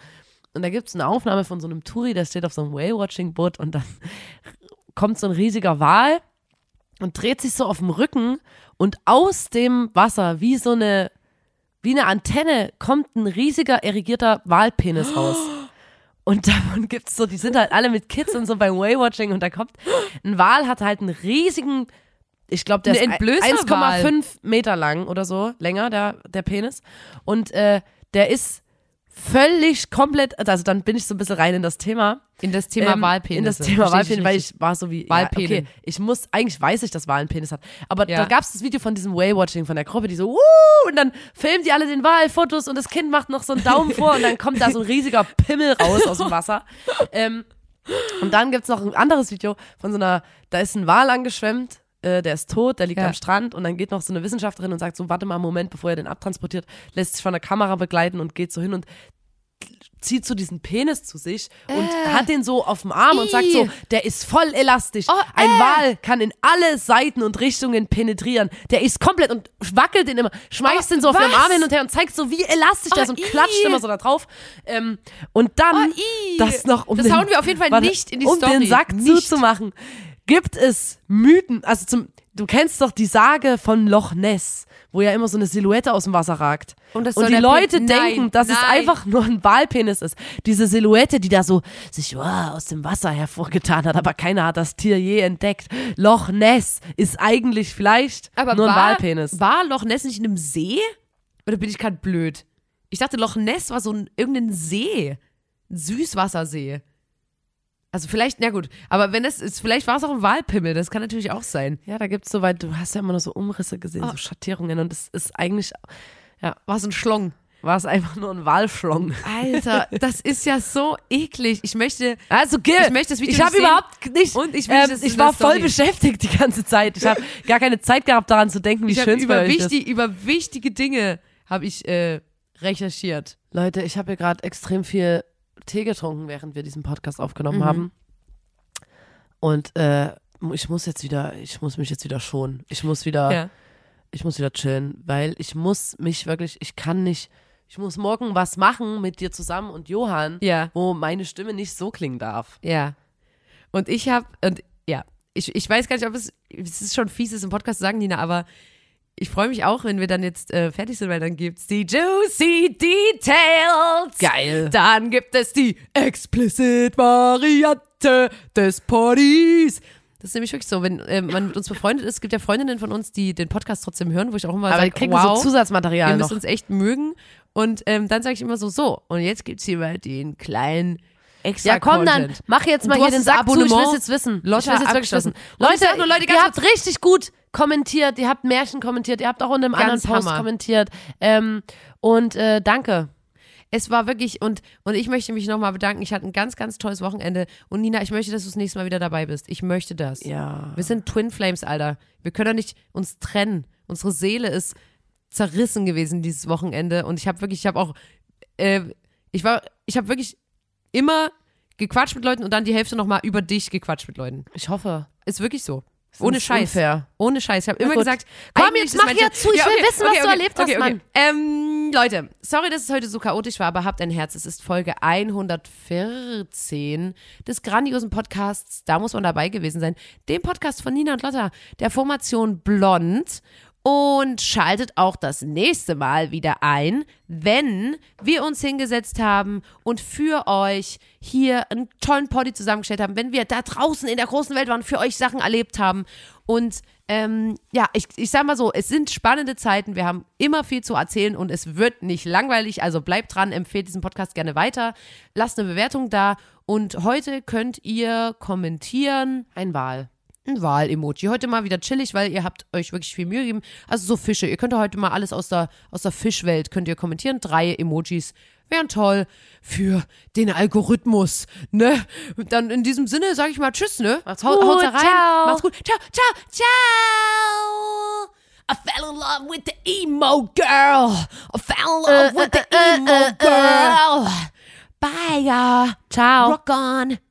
Und da gibt es eine Aufnahme von so einem Touri, der steht auf so einem Whale-Watching-Boot und dann kommt so ein riesiger Wal und dreht sich so auf dem Rücken und aus dem Wasser, wie so eine, wie eine Antenne, kommt ein riesiger, erigierter Walpenis raus. Und davon gibt's so, die sind halt alle mit Kids und so beim Whale-Watching und da kommt, ein Wal hat halt einen riesigen, ich glaube, der Ein ist Entblößer-Wal. 1,5 Meter lang oder so, länger, der, der Penis. Und äh, der ist völlig komplett, also dann bin ich so ein bisschen rein in das Thema. in das Thema Ähm, Wahlpenis. In das Thema Wahlpenis, weil ich war so wie, ja, Wahlpenis. okay, ich muss, eigentlich weiß ich, dass Wal einen Penis hat. Aber Ja. da gab es das Video von diesem Whale-Watching von der Gruppe, die so, Wuh! und dann filmen die alle den Wal, Fotos und das Kind macht noch so einen Daumen vor und dann kommt da so ein riesiger Pimmel raus aus dem Wasser. Ähm, und dann gibt's noch ein anderes Video von so einer, da ist ein Wal angeschwemmt, äh, der ist tot, der liegt Ja. am Strand und dann geht noch so eine Wissenschaftlerin und sagt so, warte mal einen Moment, bevor er den abtransportiert, lässt sich von der Kamera begleiten und geht so hin und zieht so diesen Penis zu sich und hat den so auf dem Arm und sagt so, Äh. Der ist voll elastisch. Oh, Ein äh. Wal kann in alle Seiten und Richtungen penetrieren. Der ist komplett und wackelt den immer, schmeißt Oh, den so auf was? Arm hin und her und zeigt so, wie elastisch der Oh, ist und ih. klatscht immer so da drauf. Ähm, und dann, Oh, das noch um Das den, hauen wir auf jeden Fall nicht in die um Story. den Sack Nicht. zuzumachen, gibt es Mythen, also zum, du kennst doch die Sage von Loch Ness, wo ja immer so eine Silhouette aus dem Wasser ragt. Und Und die Leute Pen- denken, Nein, dass es nein. einfach nur ein Walpenis ist. Diese Silhouette, die da so sich wow, aus dem Wasser hervorgetan hat, aber keiner hat das Tier je entdeckt. Loch Ness ist eigentlich vielleicht Aber nur ein war, Walpenis. War Loch Ness nicht in einem See? Oder bin ich gerade blöd? Ich dachte, Loch Ness war so ein irgendein See. Ein Süßwassersee. Also vielleicht, na gut, aber wenn das ist, vielleicht war es auch ein Walpimmel, das kann natürlich auch sein. Ja, da gibt's so weit, du hast ja immer nur so Umrisse gesehen, Oh. so Schattierungen und es ist eigentlich, ja, War es ein Schlong. war es einfach nur ein Walschlong. Alter, das ist ja so eklig. Ich möchte. Also Gil, Ich möchte das Video ich habe überhaupt nicht, Und ich ähm, das ich war voll Story. beschäftigt die ganze Zeit. Ich habe gar keine Zeit gehabt, daran zu denken, wie Ich schön es über, wichtig, über wichtige Dinge habe ich äh, recherchiert. Leute, ich habe hier gerade extrem viel Tee getrunken, während wir diesen Podcast aufgenommen Mhm. haben. Und äh, ich muss jetzt wieder, ich muss mich jetzt wieder schonen. Ich muss wieder, Ja. ich muss wieder chillen, weil ich muss mich wirklich, ich kann nicht, ich muss morgen was machen mit dir zusammen und Johann, Ja. wo meine Stimme nicht so klingen darf. Ja. Und ich habe, und ja, ich, ich weiß gar nicht, ob es, es ist schon fies, es im Podcast zu sagen, Nina, aber ich freue mich auch, wenn wir dann jetzt äh, fertig sind, weil dann gibt's die Juicy Details. Geil. Dann gibt es die Explicit Variante des Partys. Das ist nämlich wirklich so, wenn äh, man mit uns befreundet ist, es gibt ja Freundinnen von uns, die den Podcast trotzdem hören, wo ich auch immer sage, kriegen wow, so Zusatzmaterial wir noch. müssen uns echt mögen. Und ähm, dann sage ich immer so, so, und jetzt gibt's hier mal den kleinen extra Ja, komm dann, Content. mach jetzt mal hier den Sack zu, ich will Abonnement es jetzt wissen. Lotta ich will jetzt wirklich wissen. Leute, nur, Leute, ihr habt richtig gut kommentiert, ihr habt Märchen kommentiert, ihr habt auch unter einem anderen Post Hammer. kommentiert. Ähm, und äh, danke. Es war wirklich, und, und ich möchte mich nochmal bedanken. Ich hatte ein ganz, ganz tolles Wochenende. Und Nina, ich möchte, dass du das nächste Mal wieder dabei bist. Ich möchte das. Ja. Wir sind Twin Flames, Alter. Wir können doch nicht uns trennen. Unsere Seele ist zerrissen gewesen dieses Wochenende. Und ich habe wirklich, ich habe auch, äh, ich war, ich habe wirklich immer gequatscht mit Leuten und dann die Hälfte nochmal über dich gequatscht mit Leuten. Ich hoffe. Ist wirklich so. Ist Ohne Scheiß. unfair. Ohne Scheiß. Ich habe immer gut. gesagt, Komm, jetzt mach hier zu. Ich will wissen, was du erlebt hast, Mann. Ähm, Leute, sorry, dass es heute so chaotisch war, aber habt ein Herz. Es ist Folge 114 des grandiosen Podcasts. Da muss man dabei gewesen sein. Dem Podcast von Nina und Lotta, der Formation Blond. Und schaltet auch das nächste Mal wieder ein, wenn wir uns hingesetzt haben und für euch hier einen tollen Poddy zusammengestellt haben, wenn wir da draußen in der großen Welt waren, für euch Sachen erlebt haben. Und ähm, ja, ich, ich sag mal so, es sind spannende Zeiten, wir haben immer viel zu erzählen und es wird nicht langweilig, also bleibt dran, empfehlt diesen Podcast gerne weiter, lasst eine Bewertung da und heute könnt ihr kommentieren Ein Wahl. Ein Wahl-Emoji. Heute mal wieder chillig, weil ihr habt euch wirklich viel Mühe gegeben. Also so Fische. Ihr könnt heute mal alles aus der, aus der Fischwelt könnt ihr kommentieren. Drei Emojis wären toll für den Algorithmus, ne? Dann in diesem Sinne sage ich mal Tschüss, ne? Macht's gut, haut's rein. ciao. Macht's gut. Ciao, ciao, ciao. I fell in love with the emo girl. I fell in love with the emo girl. Bye, ja. Ciao. Rock on.